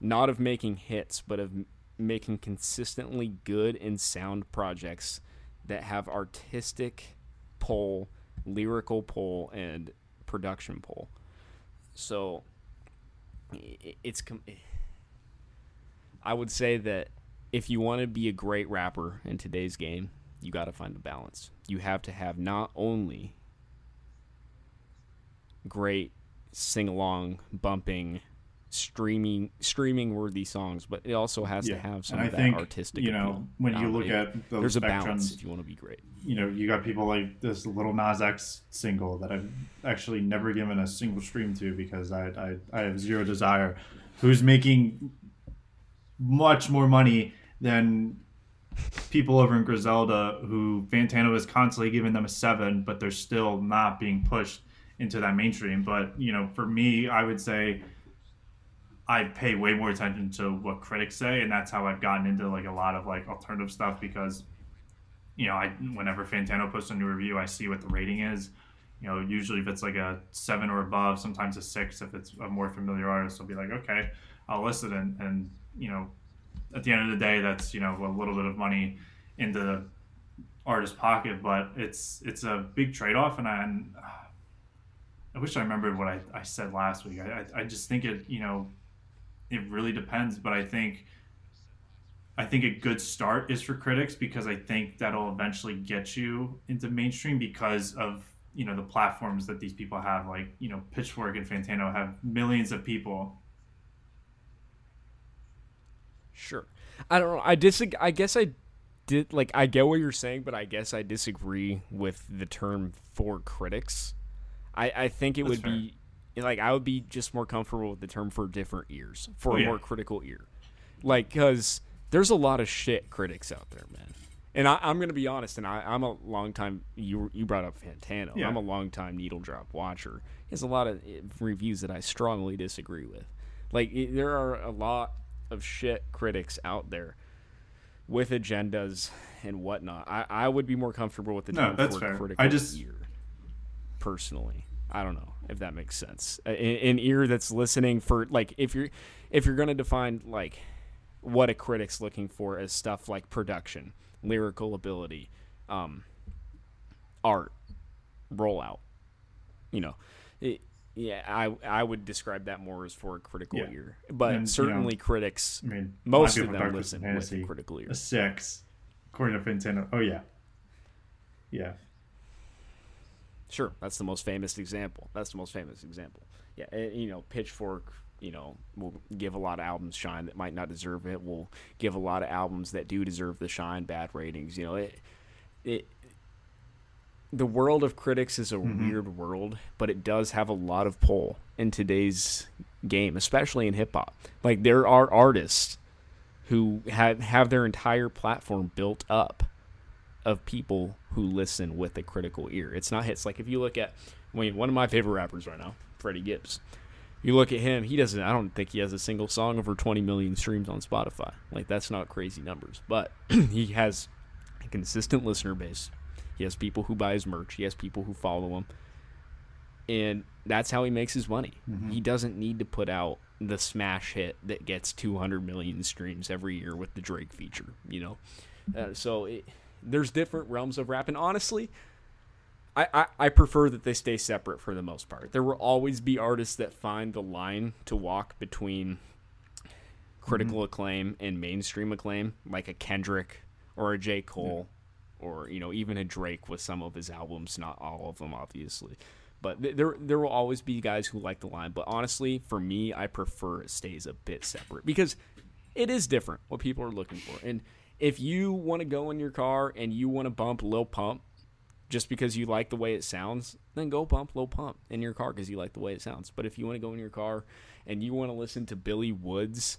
not of making hits, but of making consistently good and sound projects that have artistic pull, lyrical pull, and production pull. So it's. I would say that if you want to be a great rapper in today's game, you got to find a balance. You have to have not only great sing along, bumping, streaming, streaming worthy songs, but it also has to have some and I of that think artistic. you know appeal. when you don't look it- at the there's a balance if you want to be great. you know, you got people like this Lil Nas X single that I've actually never given a single stream to because I I, I have zero desire, who's making much more money than people over in Griselda who Fantano is constantly giving them a seven, but they're still not being pushed into that mainstream. But you know, for me, I would say I pay way more attention to what critics say, and that's how I've gotten into like a lot of like alternative stuff because you know, I whenever Fantano posts a new review, I see what the rating is. You know, usually if it's like a seven or above, sometimes a six. If it's a more familiar artist, I'll be like, okay, I'll listen. And, and you know, at the end of the day, that's you know a little bit of money into the artist's pocket, but it's it's a big trade off. And I, and, I wish I remembered what I, I said last week. I, I I just think it you know it really depends, but I think. I think a good start is for critics because I think that'll eventually get you into mainstream because of you know the platforms that these people have. Like you know, Pitchfork and Fantano have millions of people. Sure. I don't know. I disagree. I guess I did like I get what you're saying, but I guess I disagree with the term for critics. I I think it That's would be like I would be just more comfortable with the term for different ears for Oh, a yeah. more critical ear. Like, because there's a lot of shit critics out there, man. And I, I'm gonna be honest, and I, I'm a long time. You you brought up Fantano. Yeah. I'm a long time needle drop watcher. There's a lot of eh, reviews that I strongly disagree with. Like it, there are a lot of shit critics out there with agendas and whatnot. I, I would be more comfortable with the No, that's for fair. critical I just- ear. Personally, I don't know if that makes sense. A- a- An ear that's listening for like if you're if you're gonna define like what a critic's looking for as stuff like production, lyrical ability, um, art, rollout. You know, it, yeah, I I would describe that more as for a critical Yeah. ear, but And, you know, certainly critics. I mean, Most of them listen with a critical ear. A six, according to Fantano. Oh yeah, yeah. Sure, that's the most famous example. That's the most famous example. Yeah, and, you know, Pitchfork, you know, will give a lot of albums shine that might not deserve it. Will give a lot of albums that do deserve the shine bad ratings. You know, it it the world of critics is a mm-hmm. weird world, but it does have a lot of pull in today's game, especially in hip hop. Like there are artists who have have their entire platform built up of people who listen with a critical ear. It's not hits. Like if you look at, I mean, one of my favorite rappers right now, Freddie Gibbs. You look at him, he doesn't. I don't think he has a single song over 20 million streams on Spotify. Like that's not crazy numbers, but he has a consistent listener base. He has people who buy his merch. He has people who follow him, and that's how he makes his money. He doesn't need to put out the smash hit that gets 200 million streams every year with the Drake feature. You know, uh, so it, there's different realms of rap, and honestly, I, I, I prefer that they stay separate for the most part. There will always be artists that find the line to walk between critical mm-hmm. acclaim and mainstream acclaim, like a Kendrick or a J. Cole, or you know even a Drake with some of his albums, not all of them, obviously. But th- there there will always be guys who like the line. But honestly, for me, I prefer it stays a bit separate because it is different what people are looking for. And if you want to go in your car and you want to bump Lil Pump just because you like the way it sounds, then go bump Lil Pump in your car because you like the way it sounds. But if you want to go in your car and you want to listen to Billy Woods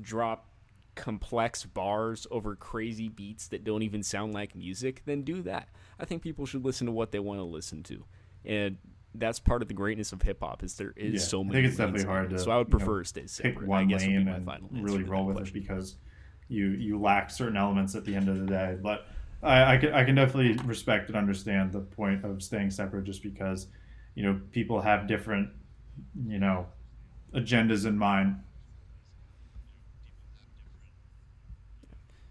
drop complex bars over crazy beats that don't even sound like music, then do that. I think people should listen to what they want to listen to. And that's part of the greatness of hip hop is there is Yeah, so I think it's definitely hard to So I would you know, prefer it stays pick separate. I one guess would be lane my and final really roll with question. it because you you lack certain elements at the end of the day. But I, I can I can definitely respect and understand the point of staying separate just because you know people have different you know agendas in mind.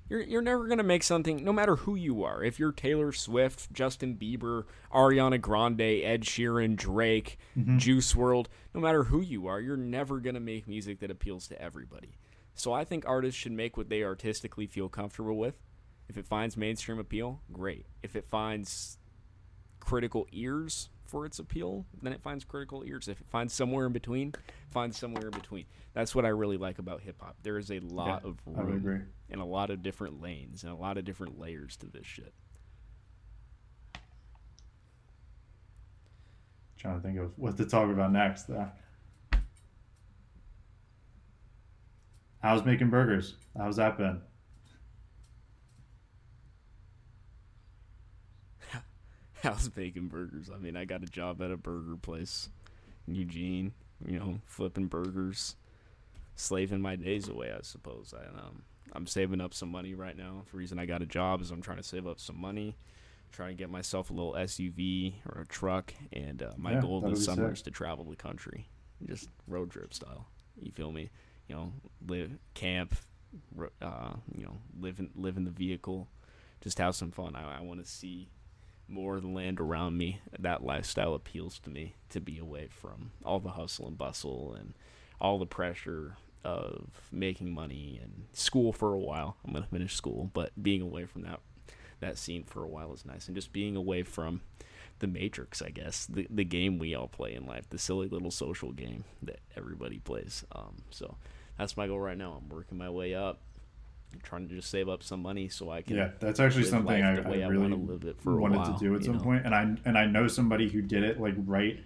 You're, you're never going to make something, no matter who you are. If you're Taylor Swift, Justin Bieber, Ariana Grande, Ed Sheeran, Drake, mm-hmm. Juice WRLD, no matter who you are, you're never going to make music that appeals to everybody. So I think artists should make what they artistically feel comfortable with. If it finds mainstream appeal, great. If it finds critical ears for its appeal, then it finds critical ears. If it finds somewhere in between, finds somewhere in between. That's what I really like about hip hop. There is a lot Yeah, of room and a lot of different lanes and a lot of different layers to this shit. trying to think of what to talk about next. Uh, how's making burgers? How's that been? How's making burgers? I mean, I got a job at a burger place in Eugene, you know, flipping burgers, slaving my days away, I suppose. I, um, I'm saving up some money right now. The reason I got a job is I'm trying to save up some money, trying to get myself a little SUV or a truck, and uh, my Yeah, goal this summer sick. is to travel the country, just road trip style. You feel me? You know, live camp, uh, you know, live in live in the vehicle, just have some fun. I, I want to see more of the land around me. That lifestyle appeals to me to be away from all the hustle and bustle and all the pressure of making money and school for a while. I'm gonna finish school, but being away from that that scene for a while is nice, and just being away from the matrix, I guess, the the game we all play in life, the silly little social game that everybody plays. Um, so that's my goal right now. I'm working my way up. I'm trying to just save up some money so I can Yeah, that's actually something I, I I really wanna live it for a wanted while, to do at some point, and I and I know somebody who did it like right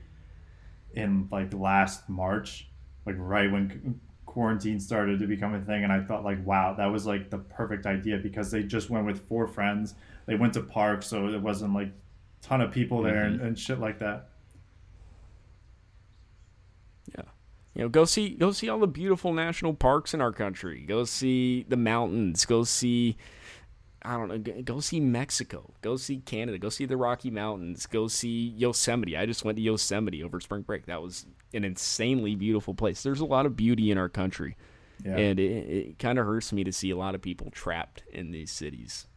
in like last March, like right when quarantine started to become a thing, and I thought like, wow, that was like the perfect idea because they just went with four friends. They went to parks, so it wasn't like ton of people there and, mm-hmm. and shit like that. Yeah. You know, go see go see all the beautiful national parks in our country. Go see the mountains. Go see I don't know, go see Mexico. Go see Canada. Go see the Rocky Mountains. Go see Yosemite. I just went to Yosemite over spring break. That was an insanely beautiful place. There's a lot of beauty in our country. Yeah. And it, it kind of hurts me to see a lot of people trapped in these cities.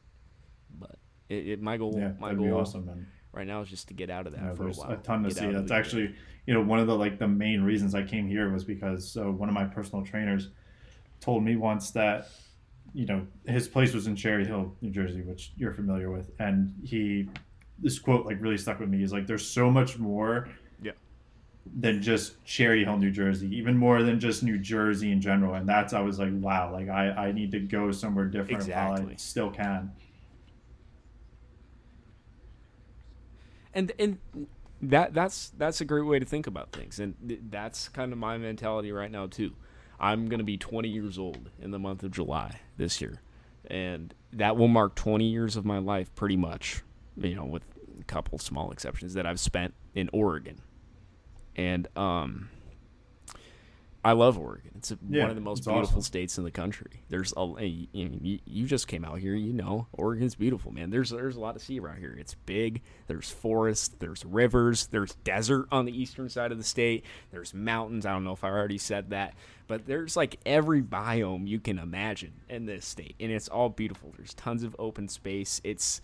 It, it my goal Yeah, my that'd goal be awesome, man. right now is just to get out of that Yeah, for a while. a ton to Get see. That's actually, you know, one of the like the main reasons I came here was because so one of my personal trainers told me once that, you know, his place was in Cherry Hill, New Jersey, which you're familiar with, and he, this quote like really stuck with me. He's like, "There's so much more." Yeah. Than just Cherry Hill, New Jersey, even more than just New Jersey in general, and that's I was like, wow, like I, I need to go somewhere different while I still can. And and that that's that's a great way to think about things. And th- that's kind of my mentality right now too. I'm going to be 20 years old in the month of july this year. And that will mark 20 years of my life pretty much you know with a couple small exceptions that i've spent in oregon. And um I love Oregon. It's Yeah, one of the most beautiful awesome. states in the country. There's a you, you, just came out here, you know, Oregon's beautiful, man. There's there's a lot to see around here. It's big. There's forests. There's rivers. There's desert on the eastern side of the state. There's mountains. I don't know if I already said that, but there's like every biome you can imagine in this state, and it's all beautiful. There's tons of open space. It's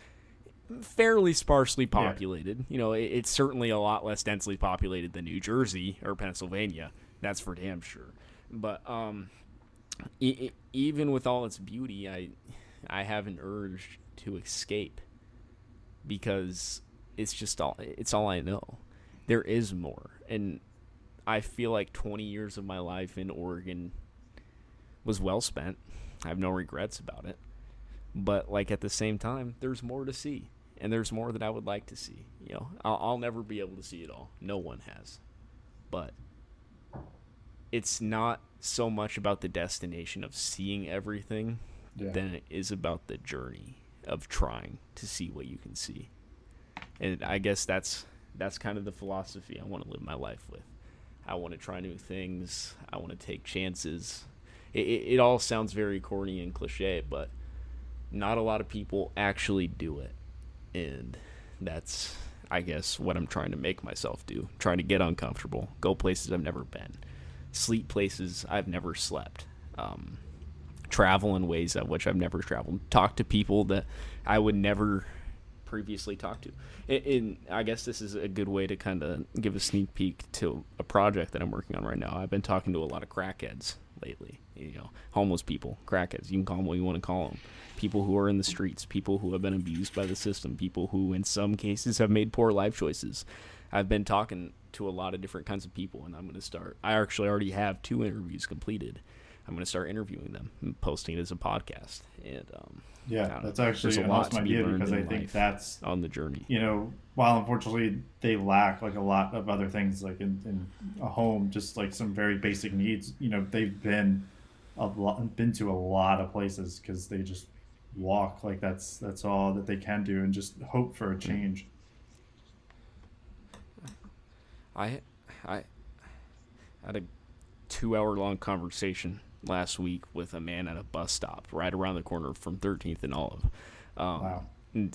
fairly sparsely populated. You know, it, it's certainly a lot less densely populated than New Jersey or Pennsylvania. That's for damn sure. But um, even with all its beauty, I I have an urge to escape because it's just all it's all I know. There is more, and I feel like 20 years of my life in Oregon was well spent. I have no regrets about it. But like at the same time, there's more to see, and there's more that I would like to see. You know, I'll, I'll never be able to see it all. No one has, but it's not so much about the destination of seeing everything Yeah. than it is about the journey of trying to see what you can see. And I guess that's that's kind of the philosophy I want to live my life with. I want to try new things. I want to take chances. It, it, it all sounds very corny and cliche, but not a lot of people actually do it. And that's, I guess, what I'm trying to make myself do. Trying to get uncomfortable, go places I've never been, sleep places I've never slept, um, travel in ways at which I've never traveled, talk to people that I would never previously talked to. And, and I guess this is a good way to kind of give a sneak peek to a project that I'm working on right now. I've been talking to a lot of crackheads lately. You know, homeless people, crackheads. You can call them what you want to call them. People who are in the streets, people who have been abused by the system, people who, in some cases, have made poor life choices. I've been talking to a lot of different kinds of people, and I'm going to start. I actually already have two interviews completed. I'm going to start interviewing them and posting it as a podcast. And um, Yeah, that's know. actually an awesome to be idea because I think that's on the journey. you know while unfortunately they lack like a lot of other things like in, in a home just like some very basic needs you know they've been a lot been to a lot of places because they just walk like that's that's all that they can do and just hope for a change I I had a two hour long conversation last week with a man at a bus stop right around the corner from 13th and Olive. Um, Wow.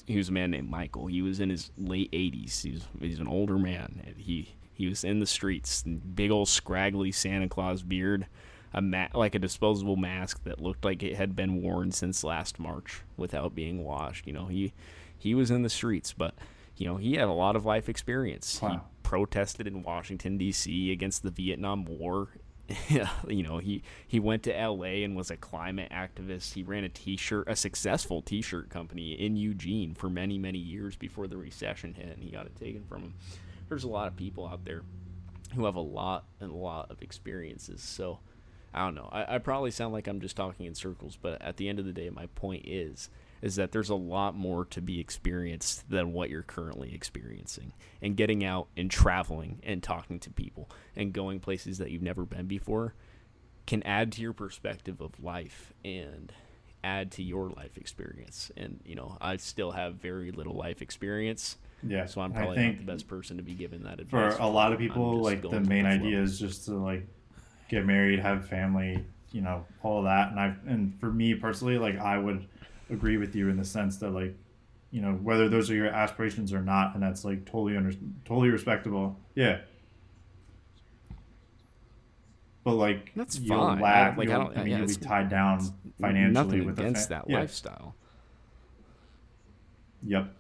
He was a man named Michael. He was in his late 80s. He's he's an older man. And he he was in the streets, big old scraggly Santa Claus beard, a ma- like a disposable mask that looked like it had been worn since last March without being washed. You know, he he was in the streets, but you know he had a lot of life experience. He Wow. Protested in Washington D.C. against the Vietnam War. you know, he he went to L.A. and was a climate activist. He ran a T-shirt, a successful T-shirt company in Eugene for many many years before the recession hit, and he got it taken from him. There's a lot of people out there who have a lot and a lot of experiences. So I don't know. I, I probably sound like I'm just talking in circles, but at the end of the day, my point is is that there's a lot more to be experienced than what you're currently experiencing. And getting out and traveling and talking to people and going places that you've never been before can add to your perspective of life and add to your life experience. And you know, I still have very little life experience, Yeah. so I'm probably not the best person to be given that advice. for a lot of people, like the main idea is just to like get married, have family, you know, all that. And I and for me personally, like I would agree with you in the sense that like, you know, whether those are your aspirations or not, and that's like totally under totally respectable. Yeah. But like That's you'll fine. I- lack, like, I you'll- don't- I mean, yeah, you'll be tied down financially with against fa- that yeah. lifestyle. Yep.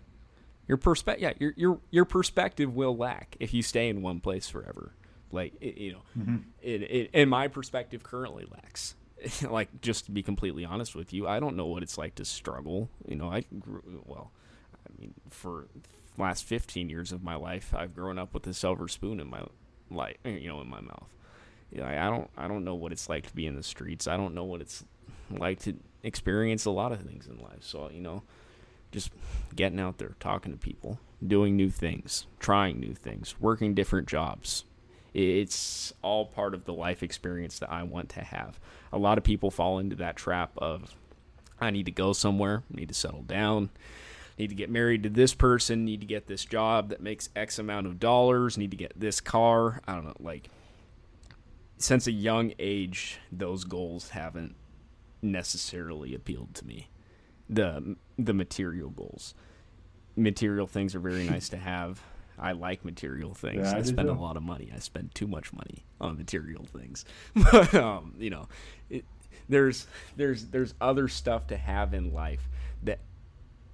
Your perspe- yeah, your your your perspective will lack if you stay in one place forever. Like it, you know, Mm-hmm. it, it and my perspective currently lacks. like just to be completely honest with you, I don't know what it's like to struggle. You know, I grew well. I mean, for last fifteen years of my life, I've grown up with a silver spoon in my life. Eh, you know, in my mouth. Yeah, I don't I don't know what it's like to be in the streets. I don't know what it's like to experience a lot of things in life. So you know, just getting out there, talking to people, doing new things, trying new things, working different jobs. It's all part of the life experience that I want to have. A lot of people fall into that trap of I need to go somewhere, need to settle down, need to get married to this person, need to get this job that makes X amount of dollars, need to get this car. I don't know, like since a young age, those goals haven't necessarily appealed to me. The the material goals, material things are very nice to have. I like material things. Yeah, I I spend a lot of money. I spend too much money on material things. but um, you know, it, there's there's there's other stuff to have in life that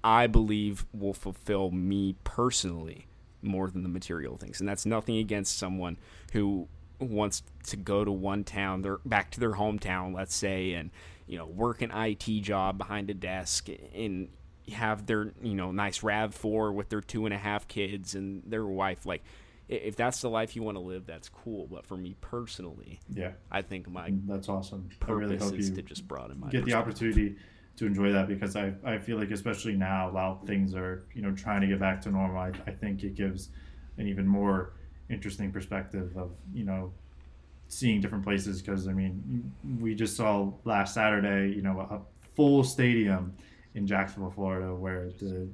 I believe will fulfill me personally more than the material things. And that's nothing against someone who wants to go to one town, they're back to their hometown, let's say, and you know, work an IT job behind a desk and have their, you know, nice Rav four with their two and a half kids and their wife. Like if that's the life you want to live, that's cool. But for me personally, Yeah. I think my mm, That's awesome. I really hope is you to just broaden my get the opportunity to enjoy that because I, I feel like especially now while things are you know trying to get back to normal I, I think it gives an even more interesting perspective of you know seeing different places because I mean we just saw last Saturday you know a full stadium in Jacksonville Florida where the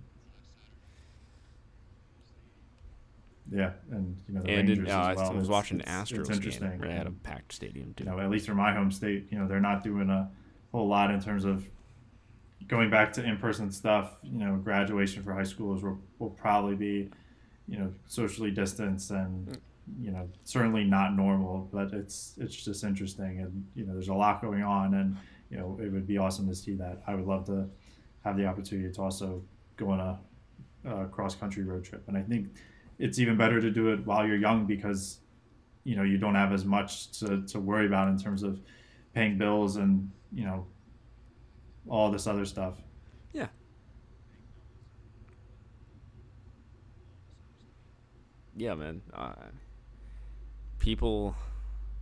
yeah and you know the And Rangers uh, as well I was watching the it's- Astros it's interesting game. At a packed stadium too. you know, at least for my home state, you know, they're not doing a whole lot in terms of going back to in-person stuff. You know, graduation for high schoolers will, will probably be, you know, socially distanced and, you know, certainly not normal. But it's it's just interesting, and you know, there's a lot going on, and you know, it would be awesome to see that. I would love to have the opportunity to also go on a, a cross-country road trip, and I think it's even better to do it while you're young because you know you don't have as much to, to worry about in terms of paying bills and you know all this other stuff Yeah. Yeah, man. Uh, people,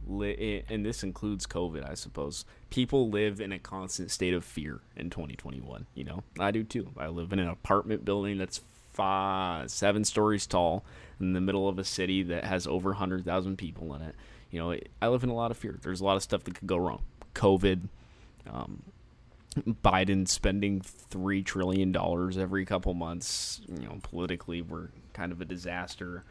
li- and this includes COVID, I suppose. People live in a constant state of fear in 2021. You know, I do too. I live in an apartment building that's five, seven stories tall in the middle of a city that has over 100,000 people in it. You know, I live in a lot of fear. There's a lot of stuff that could go wrong. COVID, um, Biden spending three trillion dollars every couple months. You know, politically, we're kind of a disaster.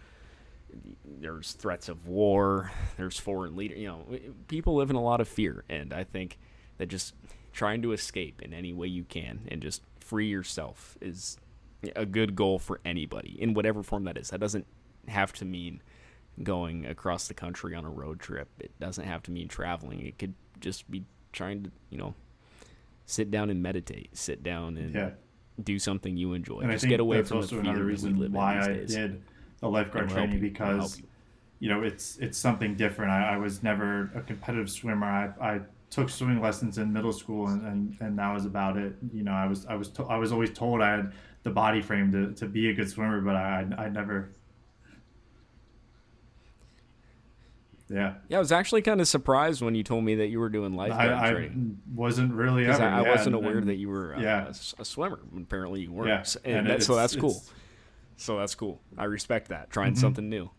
There's threats of war. There's foreign leader. You know, people live in a lot of fear, and I think that just trying to escape in any way you can and just free yourself is a good goal for anybody in whatever form that is. That doesn't have to mean going across the country on a road trip. It doesn't have to mean traveling. It could just be trying to, you know, sit down and meditate, sit down and yeah do something you enjoy. and just i get away from the fear we live why in i these days. did the lifeguard training. Because you. you know it's it's something different I, I was never a competitive swimmer i, I took swimming lessons in middle school and, and, and that was about it you know i was i was to, i was always told i had the body frame to, to be a good swimmer but i i, I never yeah Yeah, I was actually kind of surprised when you told me that you were doing lifeguard I, I training. wasn't really ever. I, I yeah, wasn't aware and- that you were uh, yeah. a, a swimmer. Apparently, you weren't. Yeah, and and that, so that's cool. So that's cool. I respect that. Trying Mhm. something new.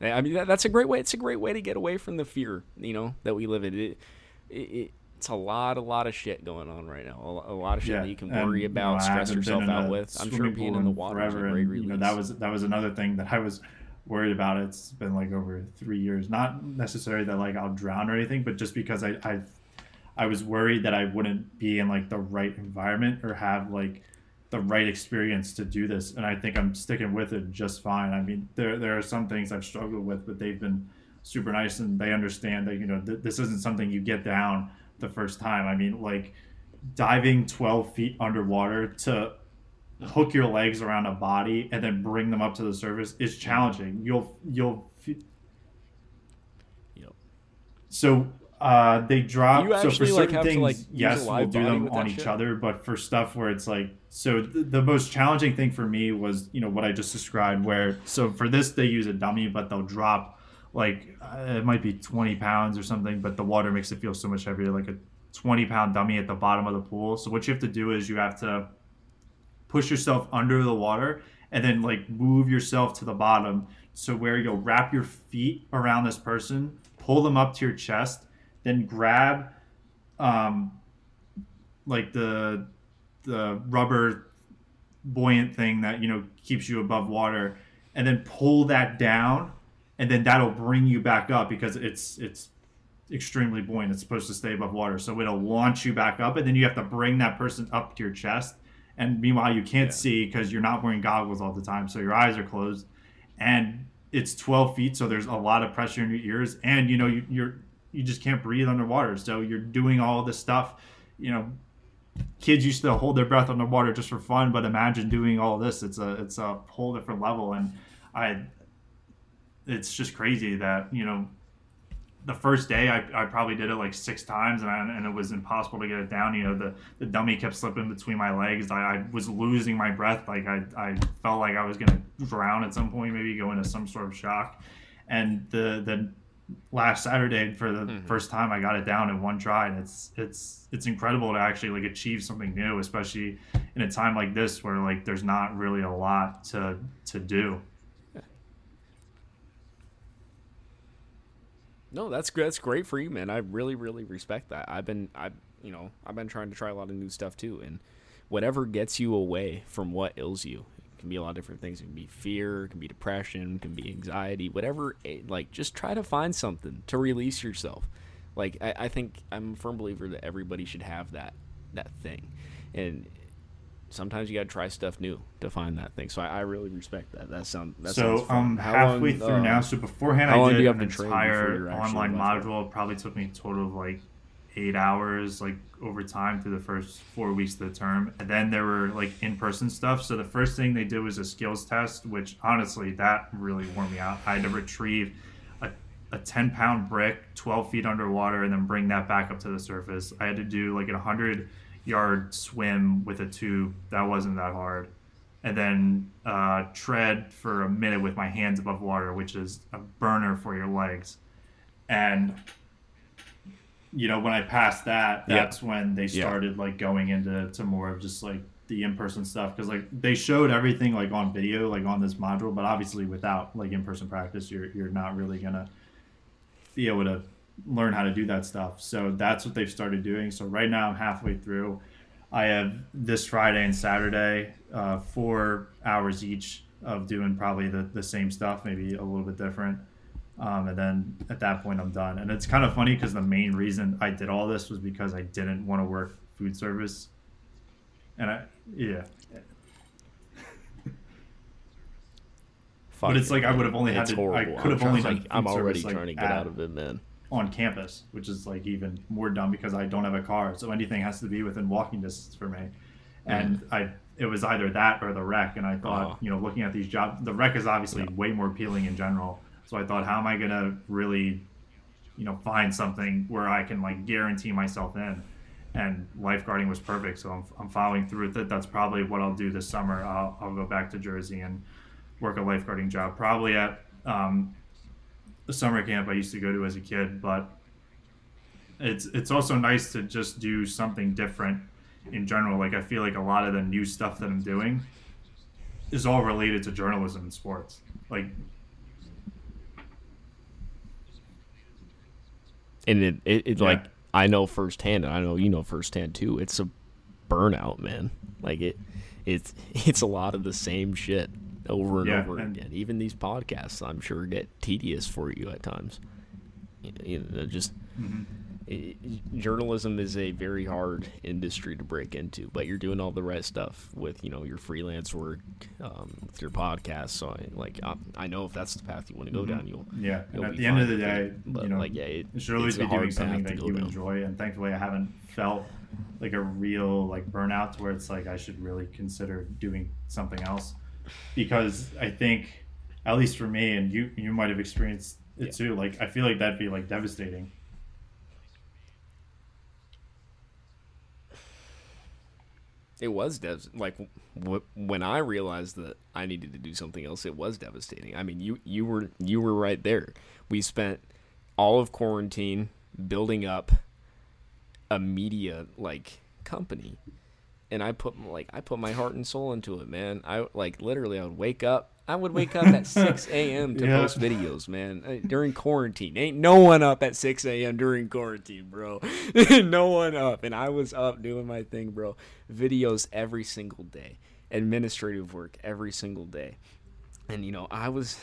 I mean that, that's a great way. It's a great way to get away from the fear, you know, that we live in. It, it, it it's a lot, a lot of shit going on right now. A, a lot of shit Yeah, that you can and, worry you about, know, stress yourself out with. I'm sure being in the water is a great and, release. You know, that was that was another thing that I was worried about. It's been like over three years. Not necessarily that like I'll drown or anything, but just because I I I was worried that I wouldn't be in like the right environment or have like the right experience to do this. And I think I'm sticking with it just fine. I mean, there there are some things I've struggled with, but they've been super nice and they understand that you know th- this isn't something you get down the first time. I mean, like diving 12 feet underwater to hook your legs around a body and then bring them up to the surface is challenging. You'll you'll Yep. so uh, they drop. So for like, certain to, things, like, yes, we'll do them on each shit? other. But for stuff where it's like, so the, the most challenging thing for me was, you know, what I just described. Where so for this they use a dummy, but they'll drop like uh, it might be 20 pounds or something, but the water makes it feel so much heavier, like a 20 pound dummy at the bottom of the pool. So what you have to do is you have to push yourself under the water and then like move yourself to the bottom so where you'll wrap your feet around this person pull them up to your chest then grab um like the the rubber buoyant thing that you know keeps you above water and then pull that down and then that'll bring you back up because it's it's extremely buoyant. It's supposed to stay above water. So it'll launch you back up and then you have to bring that person up to your chest. And meanwhile you can't see because you're not wearing goggles all the time. So your eyes are closed. And it's 12 feet so there's a lot of pressure in your ears. And you know you, you're you just can't breathe underwater. So you're doing all this stuff you know kids used to hold their breath underwater just for fun but imagine doing all this. It's a it's a whole different level. And i it's just crazy that you know the first day I, I probably did it like six times and, I, and it was impossible to get it down. You know the, the dummy kept slipping between my legs. I, I was losing my breath. Like I, I felt like I was gonna drown at some point maybe go into some sort of shock. And the the last Saturday for the mm-hmm. first time I got it down in one try and it's it's it's incredible to actually like achieve something new especially in a time like this where like there's not really a lot to to do No, that's good. That's great for you, man. I really, really respect that. I've been, I, you know, I've been trying to try a lot of new stuff too, and whatever gets you away from what ails you. It can be a lot of different things. It can be fear, it can be depression, it can be anxiety, whatever. Like, just try to find something to release yourself. Like, I, I think I'm a firm believer that everybody should have that that thing, and sometimes you got to try stuff new to find that thing. So I, I really respect that. That sounds that so sounds How halfway long, through uh, now. So beforehand, I did do you have an entire online module. It probably took me a total of like eight hours, like over time through the first four weeks of the term. And then there were like in-person stuff. So the first thing they did was a skills test, which honestly that really wore me out. I had to retrieve a, a 10 pound brick 12 feet underwater and then bring that back up to the surface. I had to do like a 100 yard swim with a tube. That wasn't that hard and then uh, tread for a minute with my hands above water, which is a burner for your legs. And you know, when I passed that, Yeah. that's when they Yeah. started like going into to more of just like the in-person stuff because like they showed everything like on video, like on this module, but obviously without like in-person practice, you're you're not really gonna be able to learn how to do that stuff. So that's what they've started doing. So right now I'm halfway through. I have this Friday and Saturday, uh, four hours each of doing probably the, the same stuff, maybe a little bit different. Um, and then at that point, I'm done. And it's kind of funny because the main reason I did all this was because I didn't want to work food service. And I, yeah. fuck But it's it, like I would have only had to- I horrible. could have only done food I'm already service, like, trying to get out of it, man. on campus, which is like even more dumb because I don't have a car, so anything has to be within walking distance for me. And I, it was either that or the rec, and I thought, Oh. you know, looking at these jobs, the rec is obviously way more appealing in general. So I thought, how am I gonna really, you know, find something where I can like guarantee myself in? And lifeguarding was perfect, so I'm, I'm following through with it. That's probably what I'll do this summer. I'll, I'll go back to Jersey and work a lifeguarding job, probably at um, the summer camp I used to go to as a kid, but it's it's also nice to just do something different in general. Like I feel like a lot of the new stuff that I'm doing is all related to journalism and sports. Like and it, it, it Yeah. like I know firsthand, and I know you know firsthand too. It's a burnout, man. Like it, it's it's a lot of the same shit over and Yeah, over and- again. Even these podcasts, I'm sure, get tedious for you at times. You- You know, just Mm-hmm. Journalism is a very hard industry to break into, but you're doing all the right stuff with you know your freelance work, um, with your podcast. So I, like I, I know if that's the path you want to go down, you'll Mm-hmm. Yeah, and you'll at be the end of the day, it. But, you know, like, yeah, it- you should always be doing something that you down. enjoy. And thankfully, I haven't felt like a real like burnout to where it's like I should really consider doing something else, because I think, at least for me, and you you might have experienced it too. Like I feel like that'd be like devastating. It was dev- like w- when I realized that I needed to do something else. It was devastating. I mean, you you were you were right there. We spent all of quarantine building up a media like company, and I put like I put my heart and soul into it, man. I like literally I would wake up. I would wake up at 6 a.m. to Yeah. post videos, man. Uh, During quarantine, ain't no one up at 6 a.m. during quarantine, bro. no one up, and I was up doing my thing, bro. Videos every single day, administrative work every single day, and you know I was,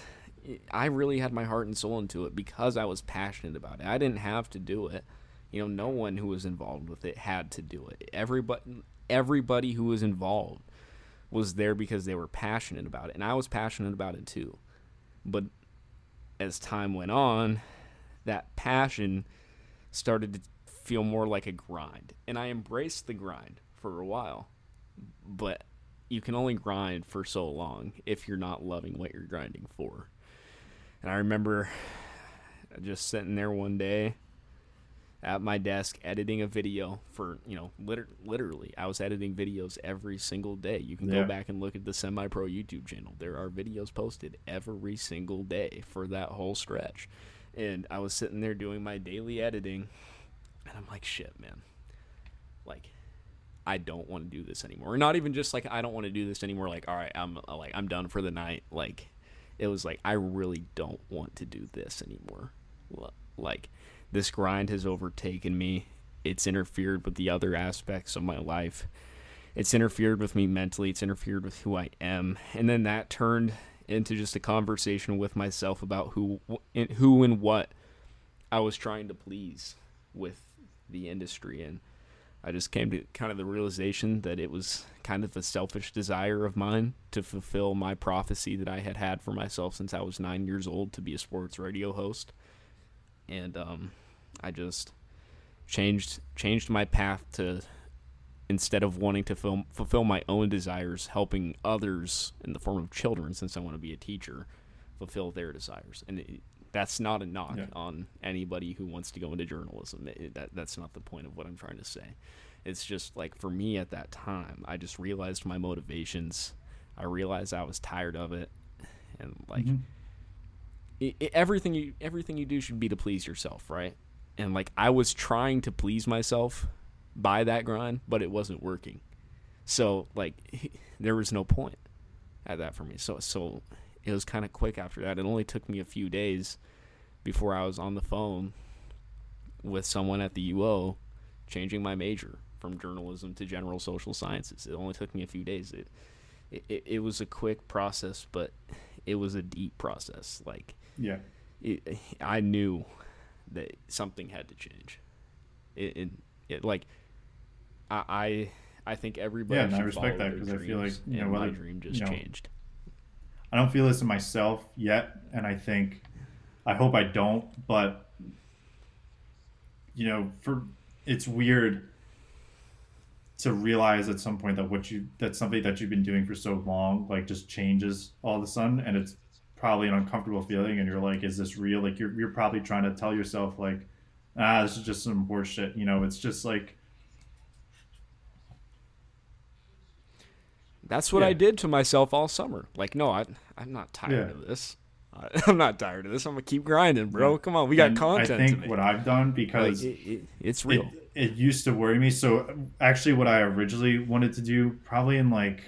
I really had my heart and soul into it because I was passionate about it. I didn't have to do it. You know, no one who was involved with it had to do it. Everybody, everybody who was involved was there because they were passionate about it, and I was passionate about it too. But as time went on, that passion started to feel more like a grind, and I embraced the grind for a while. But you can only grind for so long if you're not loving what you're grinding for. And I remember just sitting there one day at my desk editing a video for you know liter- literally i was editing videos every single day. You can Yeah. go back and look at the semi pro youtube channel. There are videos posted every single day for that whole stretch. And i was sitting there doing my daily editing and i'm like shit man. Like i don't want to do this anymore. Or not even just like i don't want to do this anymore. Like all right i'm uh, like i'm done for the night. Like it was like i really don't want to do this anymore. Like this grind has overtaken me. It's interfered with the other aspects of my life. It's interfered with me mentally. It's interfered with who i am. And then that turned into just a conversation with myself about who who and what i was trying to please with the industry. And i just came to kind of the realization that it was kind of a selfish desire of mine to fulfill my prophecy that i had had for myself since i was nine years old to be a sports radio host. And um, I just changed changed my path to instead of wanting to film, fulfill my own desires, helping others in the form of children, since I want to be a teacher, fulfill their desires. And it, that's not a knock Yeah. on anybody who wants to go into journalism. It- that that's not the point of what I'm trying to say. It's just like for me at that time, I just realized my motivations. I realized I was tired of it, and like i mm-hmm. i everything you everything you do should be to please yourself, right? And like I was trying to please myself by that grind, but it wasn't working. So like there was no point at that for me. So so it was kind of quick after that. It only took me a few days before I was on the phone with someone at the UO changing my major from journalism to general social sciences. It only took me a few days. It it, it was a quick process, but it was a deep process. Like Yeah. it, I knew that something had to change. It, it, it like I, I I think everybody Yeah, and I respect that because I feel like, you know, and my whether- dream just you know, changed. I don't feel this in myself yet, and I think I hope I don't, but you know, for it's weird to realize at some point that what you that's something that you've been doing for so long like just changes all of a sudden and it's probably an uncomfortable feeling and you're like is this real like you're you're probably trying to tell yourself like ah this is just some horse shit you know it's just like That's what yeah. I did to myself all summer. Like, no, I I'm not tired Yeah. of this. I'm not tired of this. I'm gonna keep grinding, bro. Come on, we got and content. I think what I've done like, because it, it, it's real. It, it used to worry me. So actually, what I originally wanted to do, probably in like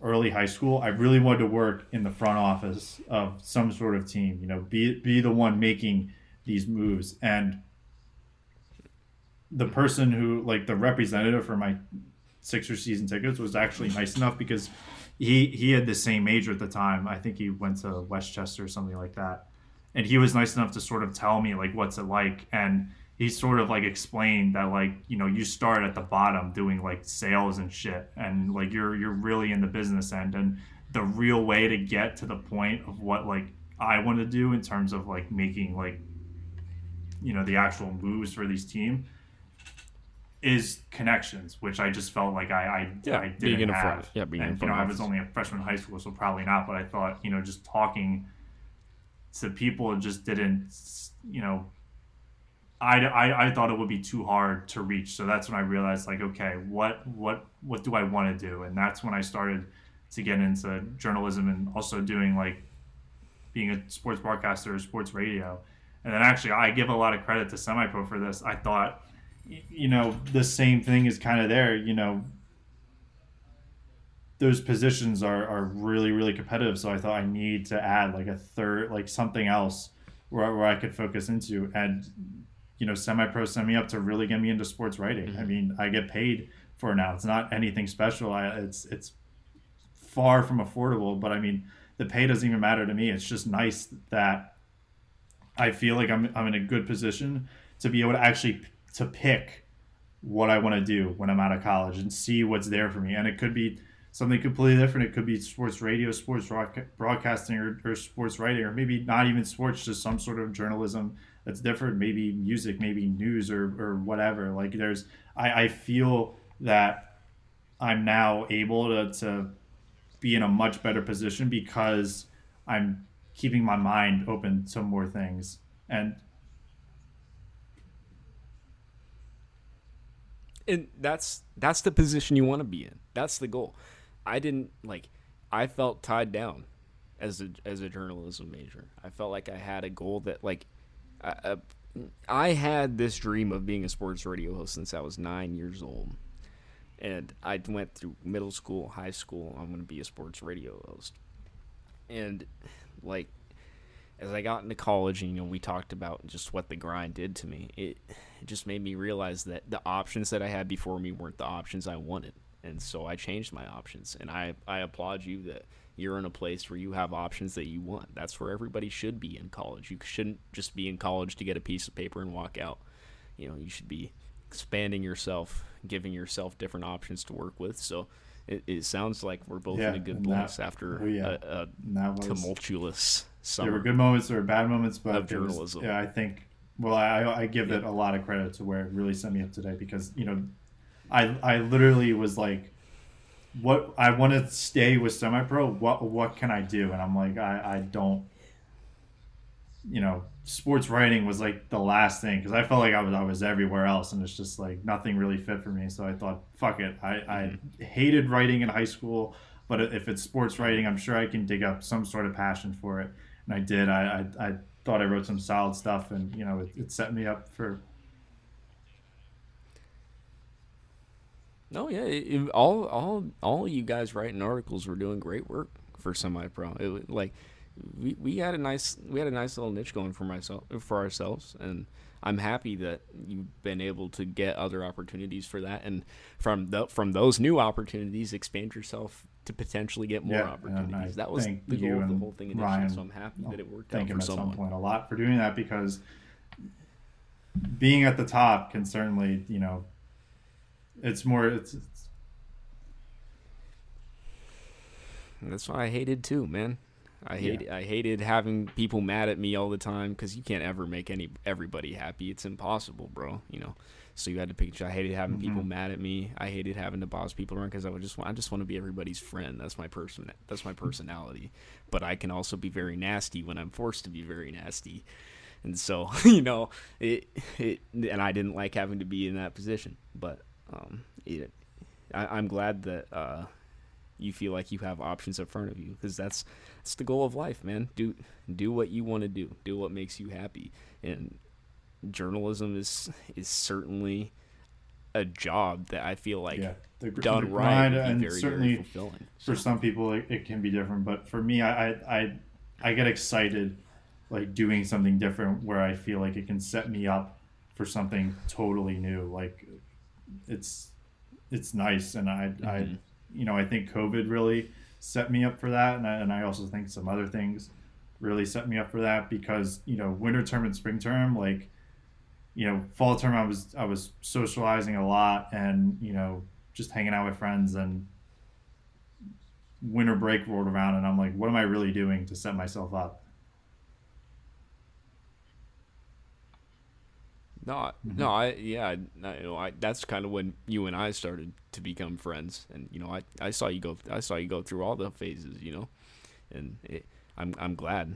early high school, I really wanted to work in the front office of some sort of team. You know, be be the one making these moves and the person who like the representative for my Sixer season tickets was actually nice enough because he he had the same major at the time. I think he went to Westchester or something like that, and he was nice enough to sort of tell me like what's it like, and he sort of like explained that like you know you start at the bottom doing like sales and shit, and like you're you're really in the business end, and the real way to get to the point of what like I want to do in terms of like making like you know the actual moves for these team is connections, which I just felt like I I, Yeah, I didn't in a have. front- yeah, being in and, you know, I was only a freshman in high school, so probably not. But I thought, you know, just talking to people just didn't, you know, I, I, I thought it would be too hard to reach. So that's when I realized, like, okay, what what what do I want to do? And that's when I started to get into journalism and also doing like being a sports broadcaster or sports radio. And then actually, I give a lot of credit to Semi Pro for this. I thought, you know, the same thing is kind of there. You know, those positions are, are really, really competitive. So I thought I need to add like a third, like something else where, where I could focus into. And, you know, Semi Pro sent me up to really get me into sports writing. I mm-hmm. mean, I get paid for now. It's not anything special. I, it's, it's far from affordable, but I mean, the pay doesn't even matter to me. It's just nice that I feel like I'm I'm in a good position to be able to actually to pick what I want to do when I'm out of college and see what's there for me. And it could be something completely different. It could be sports radio, sports broadca- broadcasting, or, or sports writing, or maybe not even sports, just some sort of journalism that's different. Maybe music, maybe news, or or whatever. Like there's, I, I feel that I'm now able to to be in a much better position because I'm keeping my mind open to more things. And and that's that's the position you want to be in. That's the goal. I didn't like. I felt tied down as a as a journalism major. I felt like I had a goal that like. I, I- had this dream of being a sports radio host since I was nine years old, and I went through middle school, high school. I'm going to be a sports radio host, and like as I got into college, and you know, we talked about just what the grind did to me. It, it just made me realize that the options that I had before me weren't the options I wanted, and so I changed my options. And I I applaud you that you're in a place where you have options that you want. That's where everybody should be in college. You shouldn't just be in college to get a piece of paper and walk out. You know, you should be expanding yourself, giving yourself different options to work with. So. It, it sounds like we're both Yeah, in a good place after oh, yeah. a, a was tumultuous summer. there were good moments, there were bad moments, but Of it was- yeah, I think. Well, I, I give it a lot of credit to where it really set me up today because you know, I I literally was like, what I want to stay with semi pro. What what can I do? And I'm like, I I don't. You know, sports writing was like the last thing because I felt like I was I was everywhere else, and it's just like nothing really fit for me. So I thought, fuck it. I I mm-hmm. hated writing in high school, but if it's sports writing, I'm sure I can dig up some sort of passion for it. And I did. I I, I thought I wrote some solid stuff, and you know, it, it set me up for No, yeah, it, it- all all all you guys writing articles were doing great work for semi pro. Like we, we had a nice we had a nice little niche going for myself for ourselves, and I'm happy that you've been able to get other opportunities for that, and from the, from those new opportunities, expand yourself to potentially get more Yeah, opportunities. That was the goal of the whole thing initially. Ryan. so I'm happy that it worked out for at some point a lot for doing that because being at the top can certainly you know it's more it's, it's that's why I hated too, man. I hate I hated having people mad at me all the time because you can't ever make any everybody happy. It's impossible, bro. You know. So you had to pick. I hated having people mm-hmm. mad at me. I hated having to boss people around because I would just want, I just want to be everybody's friend. That's my person. That's my personality. But I can also be very nasty when I'm forced to be very nasty. And so you know it it and I didn't like having to be in that position. But um, it, I, I'm glad that. Uh, you feel like you have options in front of you because that's that's the goal of life man do do what you want to do do what makes you happy and journalism is is certainly a job that i feel like yeah the, done the right and very certainly very fulfilling for some people it, it can be different but for me I, I i i get excited like doing something different where I feel like it can set me up for something totally new. Like it's it's nice, and I I mm-hmm. you know I think COVID really set me up for that, and I, and I also think some other things really set me up for that because you know winter term and spring term like you know fall term I was I was socializing a lot and you know just hanging out with friends and winter break rolled around and I'm like what am I really doing to set myself up No, mm-hmm. no, I yeah, I, you know, I that's kind of when you and I started to become friends, and you know, I, I saw you go, I saw you go through all the phases, you know, and it, I'm I'm glad,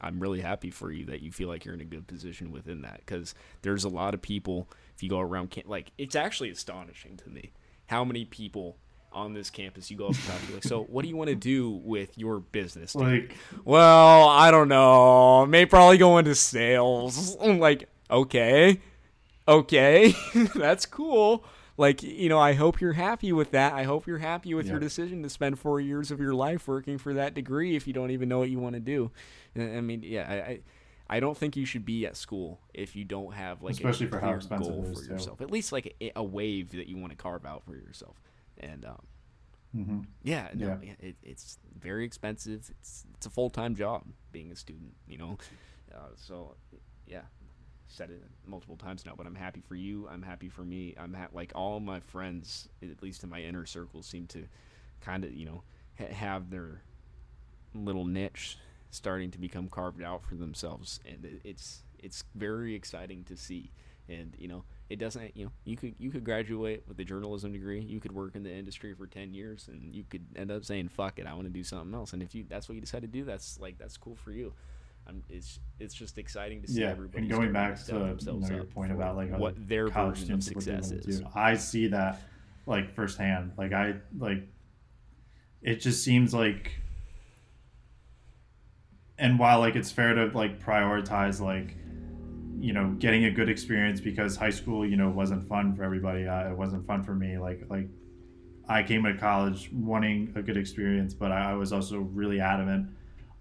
I'm really happy for you that you feel like you're in a good position within that, because there's a lot of people if you go around, like it's actually astonishing to me how many people on this campus you go up to talk to like so what do you want to do with your business like well i don't know. May probably go into sales. I'm like okay, okay, that's cool. Like, you know, I hope you're happy with that. I hope you're happy with Yeah. your decision to spend four years of your life working for that degree if you don't even know what you want to do. I mean, yeah, I, I, I don't think you should be at school if you don't have like Especially a for how expensive goal for too. yourself. At least like a, a wave that you want to carve out for yourself. And um, hmm yeah, no, yeah. It, it's very expensive. It's it's a full time job being a student, you know. Uh, so, yeah, said it multiple times now, but I'm happy for you. I'm happy for me. I'm ha- like all my friends, at least in my inner circle, seem to kind of you know ha- have their little niche starting to become carved out for themselves, and it, it's it's very exciting to see. And you know, it doesn't. You know, you could you could graduate with a journalism degree. You could work in the industry for ten years, and you could end up saying, "Fuck it, I want to do something else." And if you that's what you decide to do, that's like that's cool for you. I'm, it's it's just exciting to see yeah everybody. and going back to you know, your point about like what their college version of students, what they success is. I see that like firsthand. Like I like it just seems like and while like it's fair to like prioritize like you know getting a good experience because high school you know wasn't fun for everybody uh, it wasn't fun for me like like i came to college wanting a good experience but i, I was also really adamant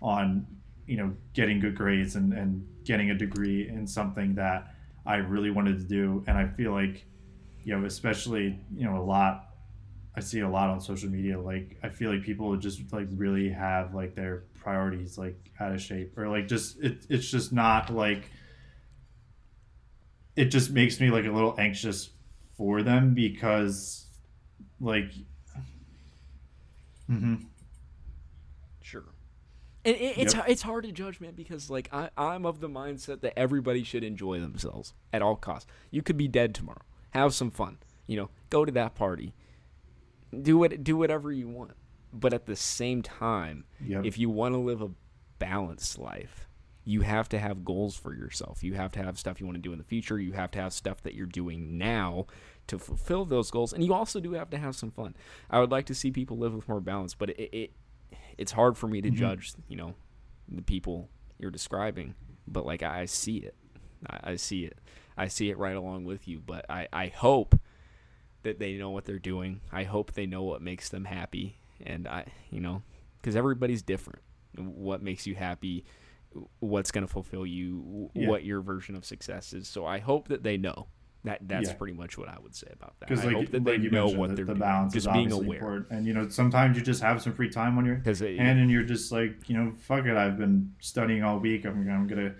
on you know getting good grades and and getting a degree in something that i really wanted to do and i feel like you know especially you know a lot I see a lot on social media. Like I feel like people just like really have like their priorities like out of shape, or like just it, it's just not like. It just makes me like a little anxious for them because, like. mm-hmm. And it, it's Yep. it's hard to judge, man, because like I, I'm of the mindset that everybody should enjoy themselves at all costs. You could be dead tomorrow. Have some fun. You know, go to that party. Do it. Do whatever you want. But at the same time, Yep. if you want to live a balanced life, you have to have goals for yourself. You have to have stuff you want to do in the future. You have to have stuff that you're doing now to fulfill those goals, and you also do have to have some fun. I would like to see people live with more balance, but it, it it's hard for me to mm-hmm. judge, you know, the people you're describing. But like I see it, I, I see it, I see it right along with you. But I I hope that they know what they're doing. I hope they know what makes them happy, and I you know, because everybody's different. What makes you happy? What's going to fulfill you? Yeah. What your version of success is. So I hope that they know. That that's Yeah. pretty much what I would say about that. because I like, hope that like they you know what the, they're the doing. balance Just is being aware. important. and you know sometimes you just have some free time on your Because uh, hand and you're just like you know fuck it i've been studying all week i'm, I'm gonna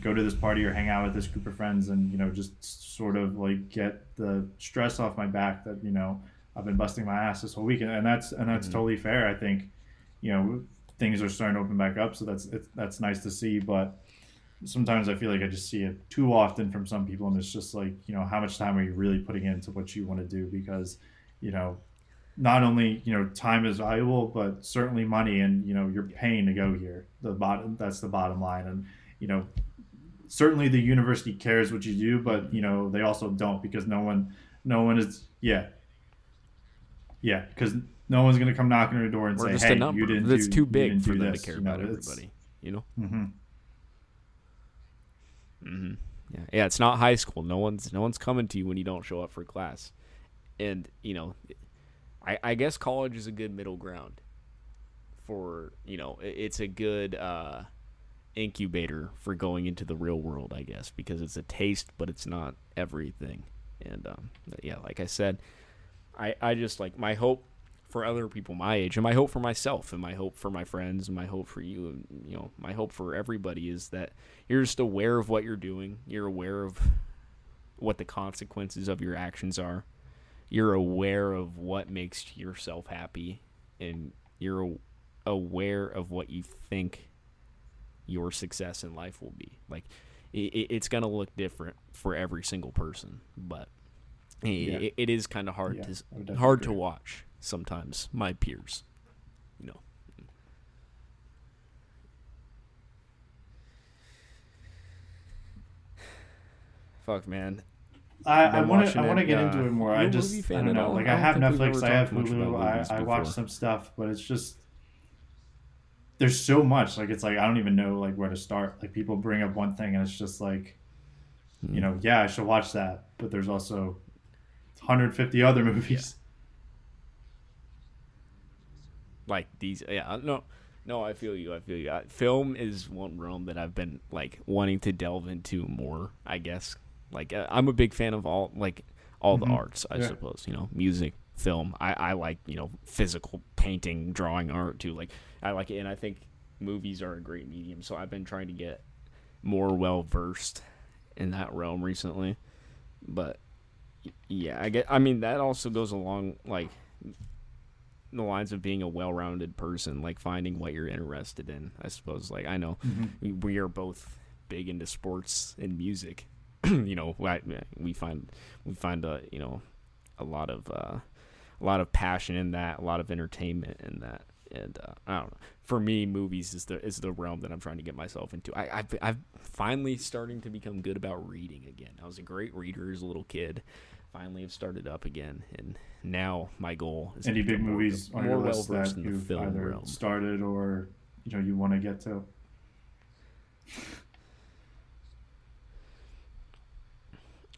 go to this party or hang out with this group of friends and you know just sort of like get the stress off my back that you know i've been busting my ass this whole week and, and that's and that's mm-hmm. totally fair i think you know things are starting to open back up so that's it's, that's nice to see but sometimes i feel like i just see it too often from some people and it's just like you know how much time are you really putting into what you want to do because you know not only you know time is valuable but certainly money and you know you're paying to go here the bottom that's the bottom line and you know certainly the university cares what you do but you know they also don't because no one no one is yeah yeah because no one's going to come knocking on your door and We're say hey you didn't that's do, too big for them this," to care you know, about everybody. You know. mhm. Hmm Yeah, yeah. It's not high school. No one's no one's coming to you when you don't show up for class, and you know, I I guess college is a good middle ground. For you know, it's a good uh, incubator for going into the real world, I guess, because it's a taste, but it's not everything. And um, yeah, like I said, I I just like my hope for other people my age, and my hope for myself, and my hope for my friends, and my hope for you, and you know, my hope for everybody is that you're just aware of what you're doing. You're aware of what the consequences of your actions are. You're aware of what makes yourself happy, and you're aware of what you think your success in life will be. Like it, it's gonna look different for every single person, but Yeah. it, it is kind of hard Yeah, to hard to watch sometimes. My peers, you know. Fuck man, I, I want to I want to get uh, into it more. I just I don't know. all? Like I I have think we've Netflix, I have talked much about Hulu, I, movies I watch some stuff, but it's just there's so much. Like it's like I don't even know like where to start. Like people bring up one thing and it's just like Hmm. you know yeah I should watch that, but there's also 150 other movies. Like these yeah no no i feel you i feel you I, film is one realm that i've been like wanting to delve into more i guess like uh, i'm a big fan of all like all the Mhm. arts i Yeah. suppose you know music film i i like you know physical painting drawing art too like i like it and i think movies are a great medium so i've been trying to get more well versed in that realm recently but yeah i get i mean that also goes along like the lines of being a well-rounded person, like finding what you're interested in. I suppose. Like I know we, we are both big into sports and music. you know, we find we find a you know a lot of uh, a lot of passion in that, a lot of entertainment in that. And uh, I don't know. For me, movies is the is the realm that I'm trying to get myself into. I, I've I've finally starting to become good about reading again. I was a great reader as a little kid. Finally, have started up again, and now my goal is to Any big more- movies on your list that you've film either realm. started or you know you want to get to?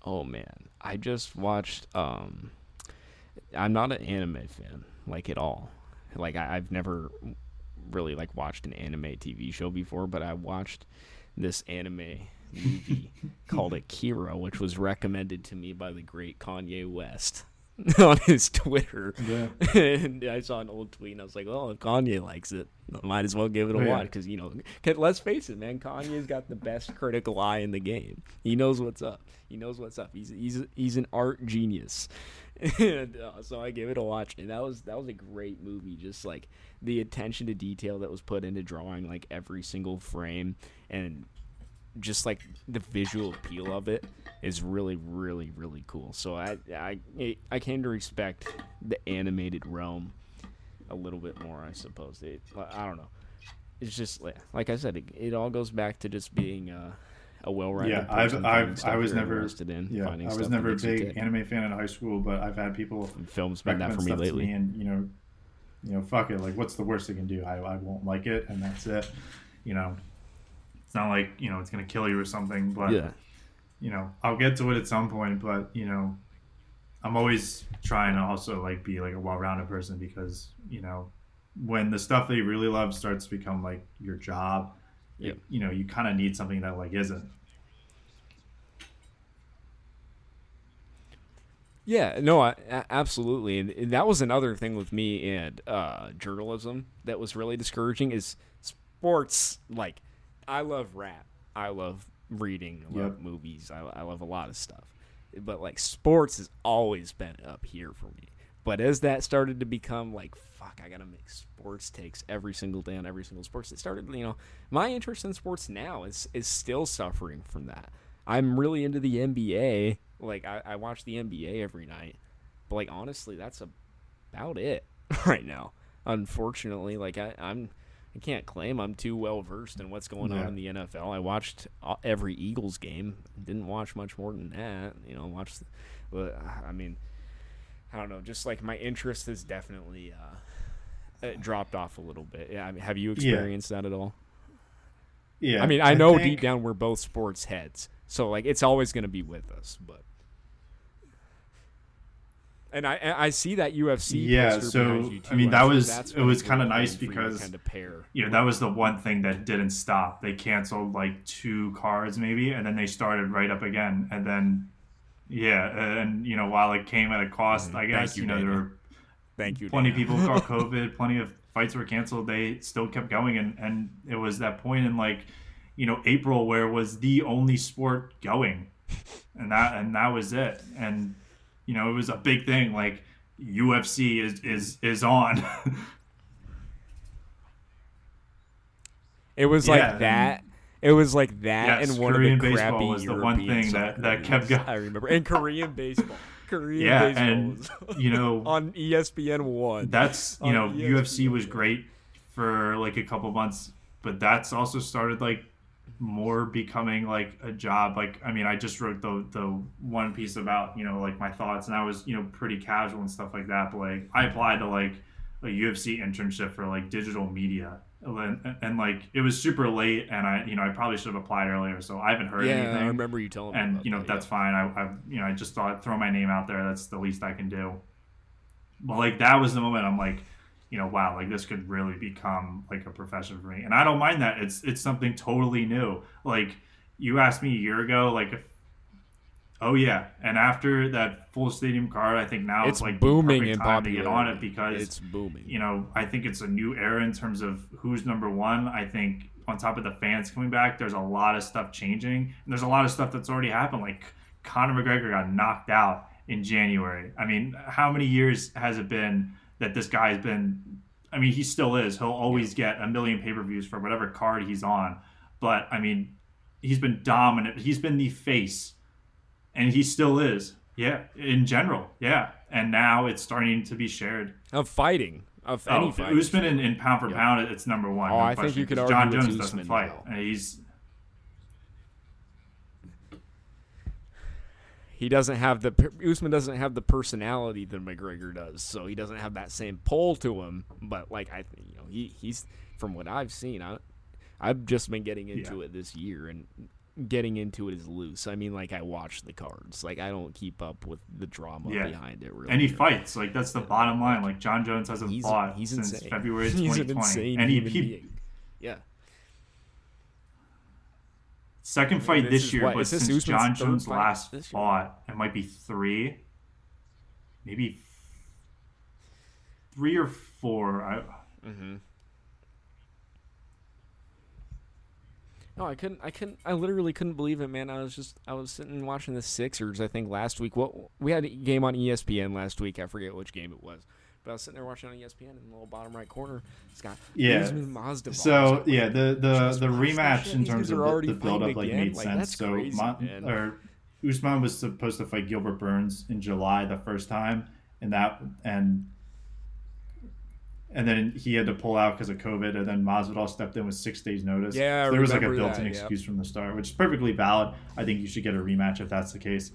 Oh man, I just watched. Um, I'm not an anime fan, like at all. Like I, I've never really like watched an anime TV show before, but I watched this anime movie called Akira, which was recommended to me by the great Kanye West on his Twitter. Yeah. and I saw an old tweet, and I was like, "Well, if Kanye likes it, I might as well give it a yeah. watch." Because you know, let's face it, man, Kanye's got the best critical eye in the game. He knows what's up. He knows what's up. He's he's he's an art genius. and uh, so I gave it a watch, and that was that was a great movie. Just like the attention to detail that was put into drawing like every single frame, and just like the visual appeal of it is really really really cool so i i i came to respect the animated realm a little bit more i suppose it, i don't know it's just like, like i said it, it all goes back to just being uh, a well-rounded Yeah, I've, I've I was never interested in yeah I was never a that makes you big anime fan in high school, but I've had people And film's been that for me lately me, and you know, you know, fuck it. Like, what's the worst they can do? I, I won't like it, and that's it. You know, not like you know it's gonna kill you or something, but yeah you know, I'll get to it at some point. But you know, I'm always trying to also like be like a well-rounded person because you know, when the stuff that you really love starts to become like your job, Yep. it- you know, you kind of need something that like isn't. Yeah, no, I, absolutely, and, and that was another thing with me and uh, journalism that was really discouraging. Is sports like I love rap, I love reading, I love Yep. movies, I, I love a lot of stuff, but like sports has always been up here for me. But as that started to become like, fuck, I gotta make sports takes every single day on every single sports. It started, you know, my interest in sports now is is still suffering from that. I'm really into the NBA. Like I, I watch the NBA every night, but like honestly, that's about it right now. Unfortunately, like I, I'm, I can't claim I'm too well versed in what's going on in the NFL. I watched uh, every Eagles game. Didn't watch much more than that. You know, watched, but I mean, I don't know. Just like my interest has definitely uh, dropped off a little bit. Yeah, I mean, have you experienced that at all? Yeah, I mean, I know think- deep down we're both sports heads, so like it's always going to be with us. But And I I see that UFC. Yeah, so, I mean, that was- it was nice for you to because- kind of pair. you know that was the one thing that didn't stop they canceled like two cards maybe and then they started right up again and then yeah and you know while it came at a cost i Mm-hmm. Thank guess you, you know there were Thank you. plenty of Dana. people caught covid plenty of fights were canceled they still kept going and and it was that point in like you know april where it was the only sport going and that and that was it and you know it was a big thing like ufc is is is on It was Yeah, like that. It was like that Yes, and one Korean of the baseball crappy was the one thing that- that kept going. I remember. And Korean baseball. Korean yeah baseball and you know on ESPN one. that's you know ESPN. UFC was great for like a couple months, but that's also started like more becoming like a job. Like I mean, I just wrote the the one piece about you know like my thoughts, and I was you know pretty casual and stuff like that. But like I applied to like a UFC internship for like digital media. And, and like it was super late, and I, you know, I probably should have applied earlier, so I haven't heard yeah, anything I remember you telling me. and you know that, that's yeah. fine. I, I you know I just thought throw my name out there. That's the least I can do. But like that was the moment I'm like, you know, wow, like this could really become like a profession for me, and I don't mind that. It's it's something totally new. Like you asked me a year ago, like, if, oh yeah, and after that full stadium card, I think now it's, It's like booming in time to get on it because it's booming. you know, I think it's a new era in terms of who's number one. I think on top of the fans coming back, there's a lot of stuff changing, and there's a lot of stuff that's already happened. Like Conor McGregor got knocked out in January. I mean, how many years has it been that this guy's been? I mean, he still is. He'll always get a million pay per views for whatever card he's on. But I mean, he's been dominant. He's been the face, and he still is. Yeah, in general, yeah. And now it's starting to be shared. Of fighting. Of oh, any Oh, fight. Usman in, in pound for pound, it's number one. Oh, no I think you could argue Jon Jones doesn't Usman fight. now. He's he doesn't have the Usman doesn't have the personality that McGregor does, so he doesn't have that same pull to him. But like I, you know, he he's from what I've seen, I I've just been getting into Yeah. it this year, and getting into it is loose. I mean, like I watch the cards, like I don't keep up with the drama Yeah. behind it. Really, and he fights. Like that's the bottom line. Like Jon Jones hasn't He's fought he's since insane. February He's an 2020, and he, he. Yeah. Second fight This this, year, what- but since Usman's Jon Jones last fought, it might be three, maybe three or four. I, mm-hmm. No, I couldn't. I couldn't. I literally couldn't believe it, man. I was just. I was sitting watching the Sixers. I think last week. What we had a game on ESPN last week. I forget which game it was, but I was sitting there watching on ESPN in the little bottom right corner. It's got Yeah. Usman Mazda. So yeah, the the the rematch in terms of the, the build up like made Like, sense. so crazy, Ma- or Usman was supposed to fight Gilbert Burns in July the first time, and that and and then he had to pull out because of COVID, and then Masvidal stepped in with six days notice. Yeah, So there was like a built-in that, yeah. excuse from the start, which is perfectly valid. I think you should get a rematch if that's the case.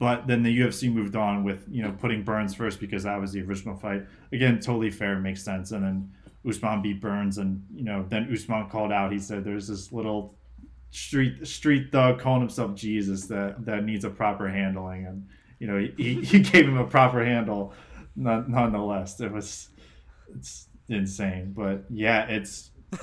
But then the UFC moved on with you know putting Burns first because that was the original fight. Again, totally fair, makes sense. And then Usman beat Burns, and you know then Usman called out. He said there's this little street street thug calling himself Jesus that that needs a proper handling, and you know he, he gave him a proper handle. None, nonetheless, it was it's insane. But yeah, it's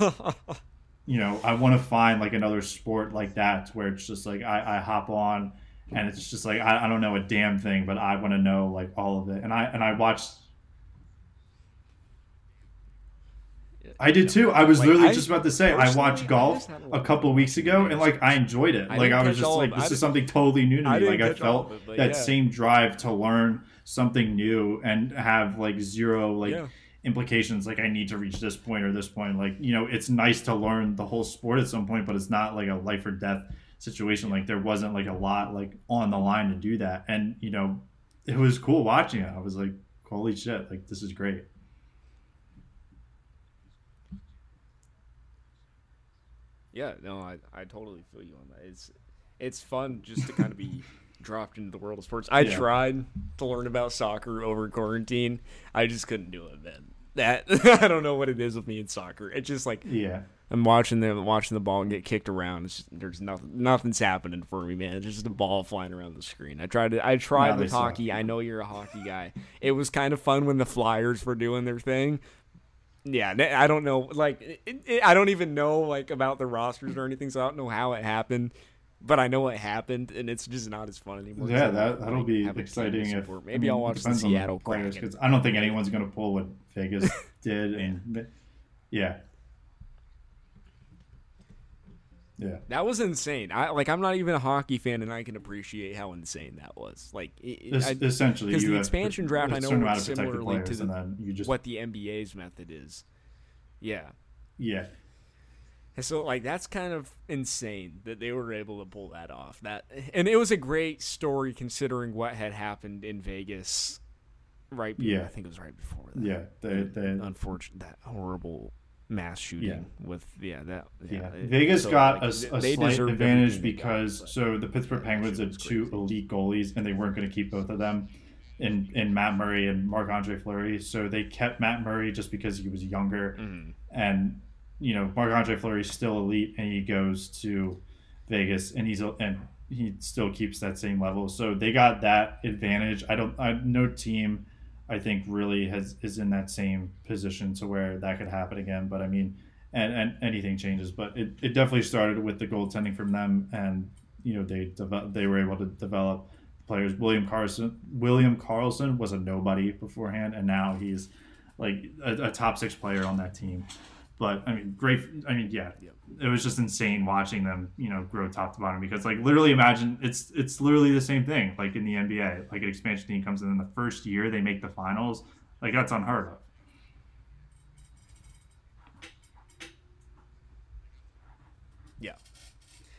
you know I want to find like another sport like that where it's just like I, I hop on and it's just like I, I don't know a damn thing, but I want to know like all of it. And I and I watched. I did too. I was Like, literally I- just about to say I watched golf a couple weeks ago and like I enjoyed it. I like I was just like this is something totally new to me. Like I felt it, that yeah. same drive to learn something new and have like zero like Yeah. implications like I need to reach this point or this point. Like, you know, it's nice to learn the whole sport at some point, but it's not like a life or death situation. Like there wasn't like a lot like on the line to do that. And, you know, it was cool watching it. I was like, holy shit, like this is great. Yeah, no, I, I totally feel you on that. It's it's fun just to kind of be dropped into the world of sports. I Yeah. tried to learn about soccer over quarantine. I just couldn't do it, man. that I don't know what it is with me in soccer. It's just like Yeah. I'm watching them watching the ball get kicked around. It's just, there's nothing nothing's happening for me, man. It's just a ball flying around the screen. I tried to I tried No, with hockey. I know you're a hockey guy. It was kind of fun when the Flyers were doing their thing. Yeah, I don't know. Like, it, it, I don't even know like about the rosters or anything, so I don't know how it happened. But I know it happened, and it's just not as fun anymore. Yeah, that that'll be have a team to exciting. If. I maybe mean, I'll it watch the Seattle players because I don't think anyone's going to pull what Vegas did. And yeah, yeah, That was insane. I like. I'm not even a hockey fan, and I can appreciate how insane that was. Like, it, I, essentially, because the expansion a draft, I know works similarly to the, and then you just what the NBA's method is. Yeah. yeah, And so like that's kind of insane that they were able to pull that off. That and it was a great story considering what had happened in Vegas right be- Yeah. I think it was right before that. yeah. They, they, Unfortunate that horrible mass shooting Yeah. with yeah that yeah. yeah, Vegas so, got like, a, a they slight advantage they got, because so the Pittsburgh Penguins had two crazy. elite goalies, and they weren't going to keep both of them. In, in Matt Murray and Marc Andre Fleury, so they kept Matt Murray just because he was younger, Mhm. and you know Marc Andre Fleury's still elite, and he goes to Vegas, and he's and he still keeps that same level. So they got that advantage. I don't. I no team, I think, really has is in that same position to where that could happen again. But I mean, and and anything changes. But it, it definitely started with the goaltending from them, and you know they develop, they were able to develop players. William Karlsson William Karlsson was a nobody beforehand, and now he's like a, a top six player on that team. But I mean, great. I mean, yeah, it was just insane watching them, you know, grow top to bottom. Because like literally, imagine it's it's literally the same thing. Like in the NBA, like an expansion team comes in, in the first year they make the finals. Like that's unheard of. Yeah.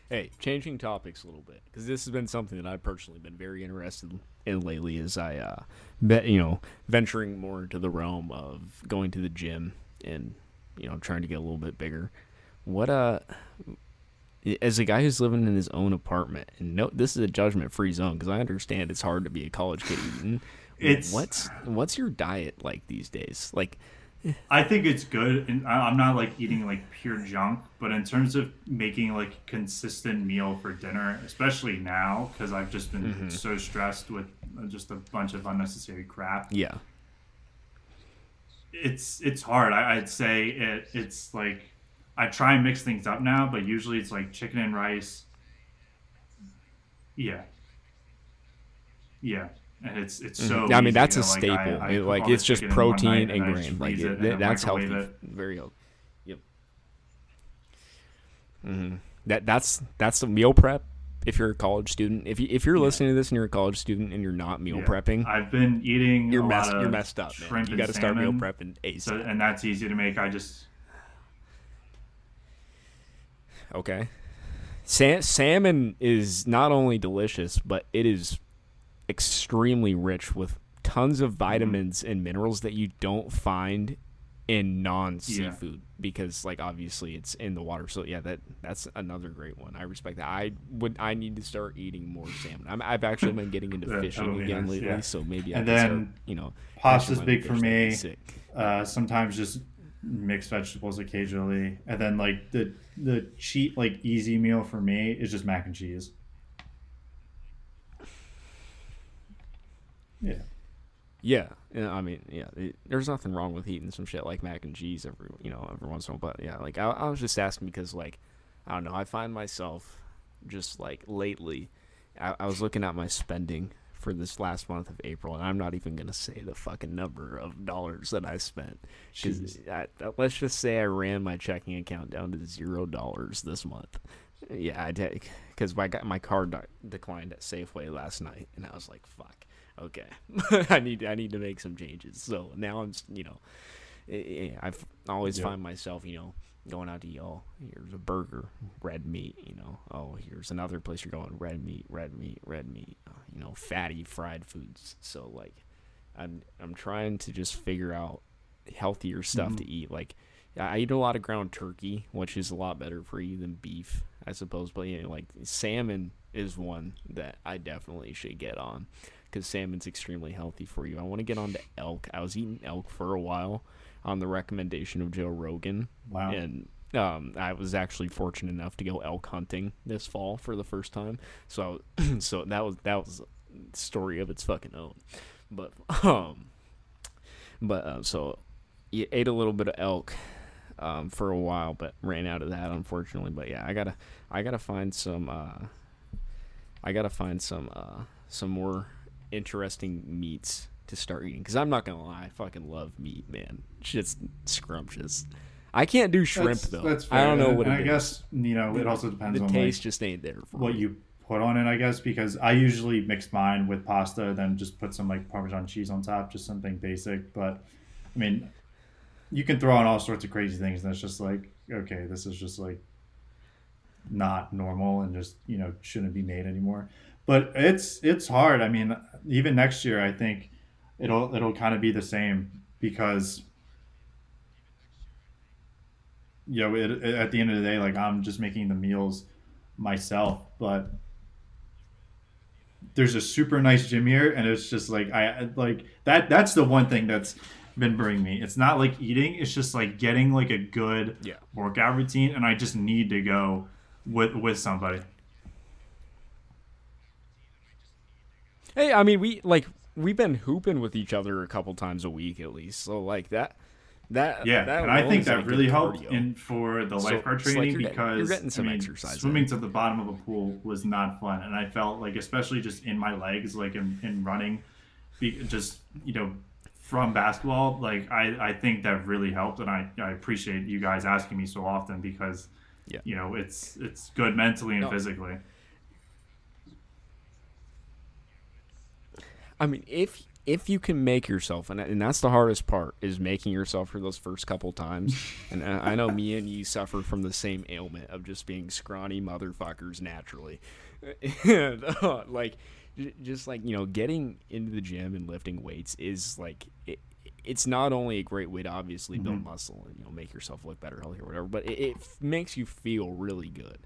Hey, changing topics a little bit because this has been something that I've personally been very interested in lately. As I, uh, bet you know, venturing more into the realm of going to the gym and you know trying to get a little bit bigger. What uh, as a guy who's living in his own apartment, and no, this is a judgment-free zone because I understand it's hard to be a college kid eating. It's- what's what's your diet like these days? Like, I think it's good, and I- I'm not like eating like pure junk, but in terms of making like consistent meal for dinner, especially now because I've just been so stressed with uh, just a bunch of unnecessary crap. yeah, It's it's hard. I, I'd say it. It's like I try and mix things up now, but usually it's like chicken and rice. Yeah. Yeah. And it's it's so. Mhm. I mean, that's you a like, staple. I- I It- like it's just chicken in one night protein and and grain. Like it, it and that's healthy. it. Very healthy. Yep. hmm That that's that's the meal prep. If you're a college student, if you if you're listening to this and you're a college student and you're not meal Yeah. prepping, I've been eating. you're a messed lot of you're messed up, man. You got to start meal prepping ASAP. So, and that's easy to make. I just Okay. Sa- salmon is not only delicious, but it is extremely rich with tons of mm-hmm. vitamins and minerals that you don't find in non seafood because like obviously it's in the water. So yeah, that that's another great one. I respect that. I would I need to start eating more salmon. I'm, I've actually been getting into Yeah, fishing again nice, lately, yeah. so maybe I And can start, then you know pasta's big for fish. That'd be me. uh, sometimes just mixed vegetables occasionally, and then like the the cheap like easy meal for me is just mac and cheese. Yeah. Yeah, I mean, yeah, it, there's nothing wrong with eating some shit like mac and cheese every, you know, every once in a while. But yeah, like I, I was just asking because, like, I don't know, I find myself just like lately, I, I was looking at my spending for this last month of April, and I'm not even gonna say the fucking number of dollars that I spent because uh, let's just say I ran my checking account down to zero dollars this month. Yeah, I did because my got my card declined at Safeway last night, and I was like, "Fuck, okay, I need I need to make some changes." So now I'm, you know, eh, eh, I always Yeah. find myself, you know, going out to eat. Oh, here's a burger, red meat. You know, oh, here's another place you're going, red meat, red meat, red meat. Uh, you know, fatty fried foods. So like, I'm I'm trying to just figure out healthier stuff to mm-hmm. eat. Like, I eat a lot of ground turkey, which is a lot better for you than beef, I suppose. But you know, like salmon is one that I definitely should get on because salmon's extremely healthy for you. I want to get on to elk. I was eating elk for a while, on the recommendation of Joe Rogan. Wow. And um, I was actually fortunate enough to go elk hunting this fall for the first time. So so that was that was a story of its fucking own. But um but uh, so you ate a little bit of elk um, for a while, but ran out of that unfortunately. But yeah, I gotta I gotta find some uh, I gotta find some uh, some more interesting meats to start eating because I'm not gonna lie, I fucking love meat, man. Shit's scrumptious. I can't do shrimp That's- though. That's I don't know what and it I is. guess you know it also depends the on taste like, just ain't there for what me. you put on it. I guess because I usually mix mine with pasta, then just put some like Parmesan cheese on top, just something basic. But I mean, you can throw on all sorts of crazy things, and it's just like okay, this is just like not normal and just you know shouldn't be made anymore. But it's it's hard. I mean, even next year, I think it'll it'll kind of be the same because you know it, it- at the end of the day, like I'm just making the meals myself, but there's a super nice gym here, and it's just like I like that. That's the one thing that's been bringing me. It's not like eating; it's just like getting like a good Yeah. workout routine, and I just need to go with with somebody. Hey, I mean, we like we've been hooping with each other a couple times a week at least. So like that, that Yeah, that and I think that like, really helped cardio. in for the So, lifeguard it's like training you're getting- because you're getting some I mean, exercise Swimming in. to the bottom of a pool was not fun, and I felt like, especially just in my legs, like in, in running, be, just you know, from basketball, like I, I think that really helped, and I, I appreciate you guys asking me so often because, Yeah. you know, it's it's good mentally and No. physically. I mean, if if you can make yourself, and and that's the hardest part, is making yourself for those first couple times. and I, I know me and you suffer from the same ailment of just being scrawny motherfuckers naturally. and, uh, like, just like you know, getting into the gym and lifting weights is like. It, it's not only a great way to obviously build muscle and you know make yourself look better, healthy or whatever, but it, it f- makes you feel really good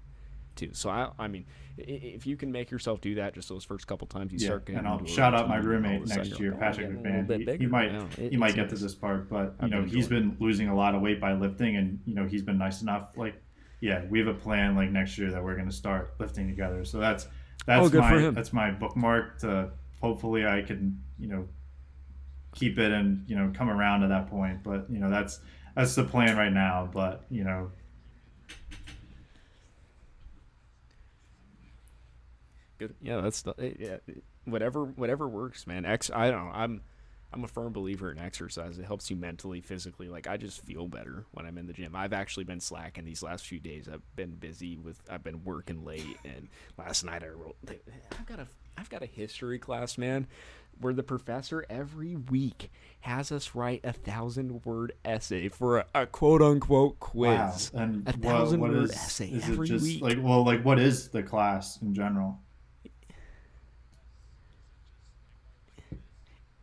too. So I, I mean, if you can make yourself do that just those first couple times, you Yeah, start getting. and I'll shout out my routine, and all of roommate next year, like, I'm Patrick getting a little McMahon. bit He, he might Wow, it- he might get to this part, but you I've know he's been losing a lot of weight by lifting, and you know he's been nice enough. Like, yeah, we have a plan like next year that we're gonna start lifting together. So that's that's Oh, good my for him. that's my bookmark. To hopefully I can you know keep it and you know come around to that point. But you know that's that's the plan right now. But you know Good. Yeah, that's the it- yeah, whatever whatever works, man. Ex, I don't know. I'm I'm a firm believer in exercise. It helps you mentally, physically. Like I just feel better when I'm in the gym. I've actually been slacking these last few days. I've been busy with. I've been working late, and last night I wrote. I've got a I've got a history class, man, where the professor every week has us write a thousand word essay for a, a quote unquote quiz. wow. And a what- thousand word is- essay is every it just week. like well like what is the class in general?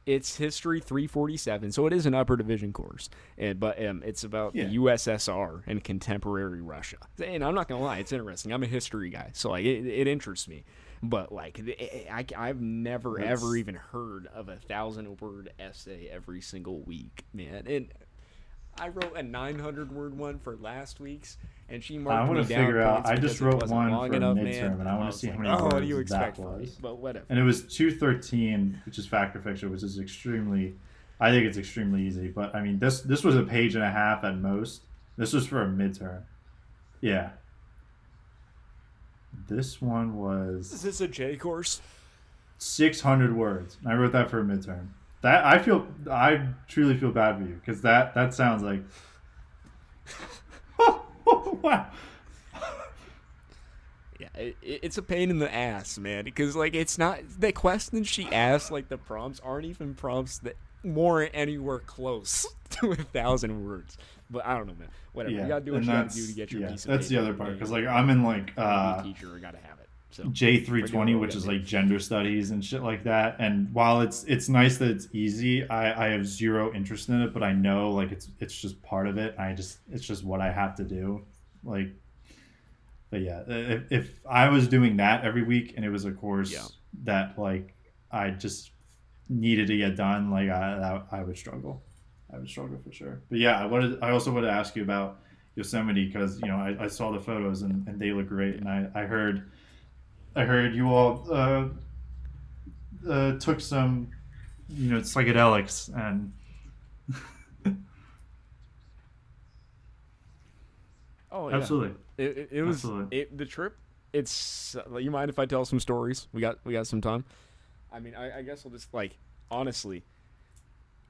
It's history 347 so it is an upper division course. And but um, it's about Yeah. the ussr and contemporary russia. And i'm not gonna lie it's interesting. I'm a history guy so like it, it interests me. But like it, I, i've never That's- ever even heard of a thousand word essay every single week man. And i wrote a 900 word one for last week's and she marked I want me to down figure out. I just it wrote wasn't one long for enough, midterm, man. and I want was to see how many oh, words you that expect from was. but whatever And it was two thirteen, which is fact or fiction, which is extremely. I think it's extremely easy, but I mean this this was a page and a half at most. This was for a midterm. Yeah. This one was. is was this a j course six hundred words. I wrote that for a midterm. That I feel I truly feel bad for you because that that sounds like. wow. Yeah, it, it- it's a pain in the ass, man. Because like, it's not the questions she asks. Like the prompts aren't even prompts that warrant anywhere close to a thousand words. But I don't know, man. Whatever. Yeah, you gotta do what you gotta do to get your yeah, piece of That's the other part because like I'm in like uh, teacher, gotta have it. So J three twenty, which is like gender studies and shit like that. And while it's it's nice that it's easy, I I have zero interest in it, but I know like it's it's just part of it. I just it's just what I have to do. Like, but yeah, if, if I was doing that every week and it was a course Yeah. that like I just needed to get done, like I that, I would struggle. I would struggle for sure. But yeah, I wanted. I also wanted to ask you about Yosemite because you know I, I saw the photos and, and they look great, and I, I heard I heard you all uh, uh, took some you know psychedelics and Oh yeah. absolutely It, it, it was Absolutely. it, the trip. It's. Uh, you mind if I tell some stories? We got we got some time. I mean, I, I guess I'll just like honestly,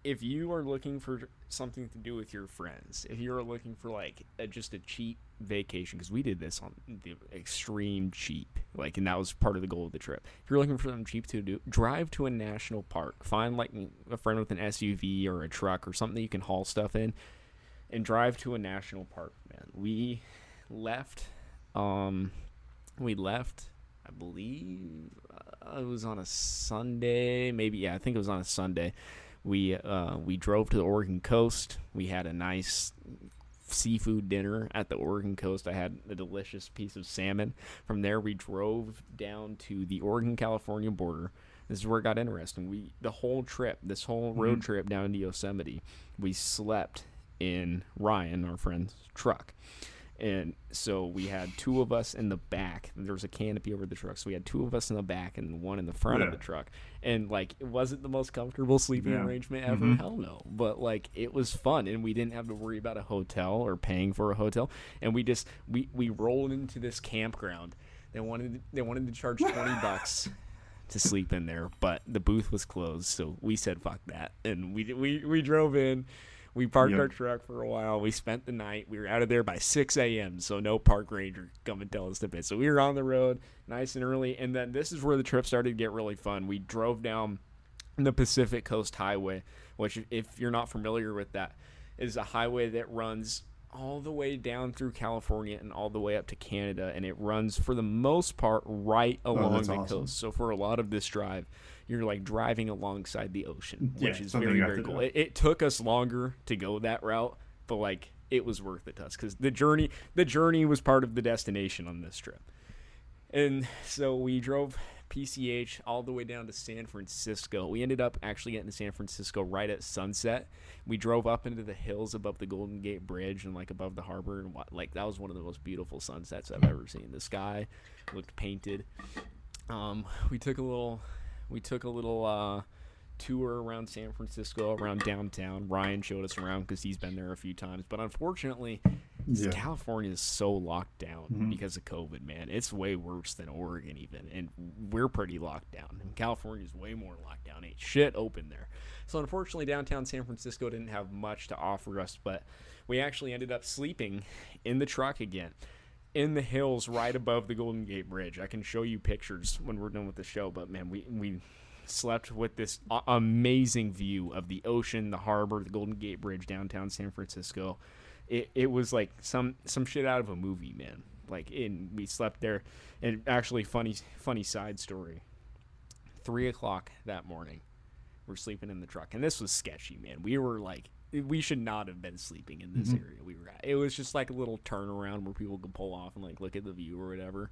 if you are looking for something to do with your friends, if you're looking for like a, just a cheap vacation, because we did this on the extreme cheap, like, and that was part of the goal of the trip. If you're looking for something cheap to do, drive to a national park. Find like a friend with an SUV or a truck or something that you can haul stuff in, and drive to a national park. Man, we left. Um, we left. I believe uh, it was on a Sunday, maybe. Yeah, I think it was on a Sunday. We uh, we drove to the Oregon coast. We had a nice seafood dinner at the Oregon coast. I had a delicious piece of salmon. From there, we drove down to the Oregon California border. This is where it got interesting. We the whole trip, this whole mm-hmm. road trip down to Yosemite, we slept in Ryan, our friend's truck. And so we had two of us in the back. There was a canopy over the truck, so we had two of us in the back and one in the front of the truck. And like, it wasn't the most comfortable sleeping Yeah. arrangement ever. Mhm. Hell no. But like, it was fun, and we didn't have to worry about a hotel or paying for a hotel. And we just we we rolled into this campground. They wanted they wanted to charge twenty bucks to sleep in there, but the booth was closed, so we said fuck that, and we we we drove in. We parked Yep. our truck for a while. We spent the night. We were out of there by 6 a.m. So no park ranger come and tell us to bed. So we were on the road nice and early. And then this is where the trip started to get really fun. We drove down the Pacific Coast Highway, which, if you're not familiar with that, is a highway that runs all the way down through California and all the way up to Canada, and it runs for the most part right oh, along Oh, the awesome. coast. So for a lot of this drive, you're like driving alongside the ocean, Yeah, which is very very cool. It, it took us longer to go that route, but like it was worth it to us because the journey the journey was part of the destination on this trip. And so we drove PCH all the way down to San Francisco. We ended up actually getting to San Francisco right at sunset. We drove up into the hills above the Golden Gate Bridge and like above the harbor and what like that was one of the most beautiful sunsets I've ever seen. The sky looked painted. Um, we took a little we took a little uh, tour around San Francisco, around downtown. Ryan showed us around because he's been there a few times. But unfortunately, Yeah. California is so locked down Mhm. because of COVID, man. It's way worse than Oregon, even. And we're pretty locked down. And California's way more locked down. Ain't shit open there. So unfortunately, downtown San Francisco didn't have much to offer us. But we actually ended up sleeping in the truck again in the hills right above the Golden Gate Bridge. I can show you pictures when we're done with the show, but man, we we slept with this amazing view of the ocean, the harbor, the Golden Gate Bridge downtown San Francisco. It it was like some some shit out of a movie, man. Like in we slept there, and actually funny funny side story. Three o'clock that morning, we're sleeping in the truck, and this was sketchy, man. We were like, we should not have been sleeping in this Mhm. area we were at. It was just like a little turnaround where people could pull off and like look at the view or whatever.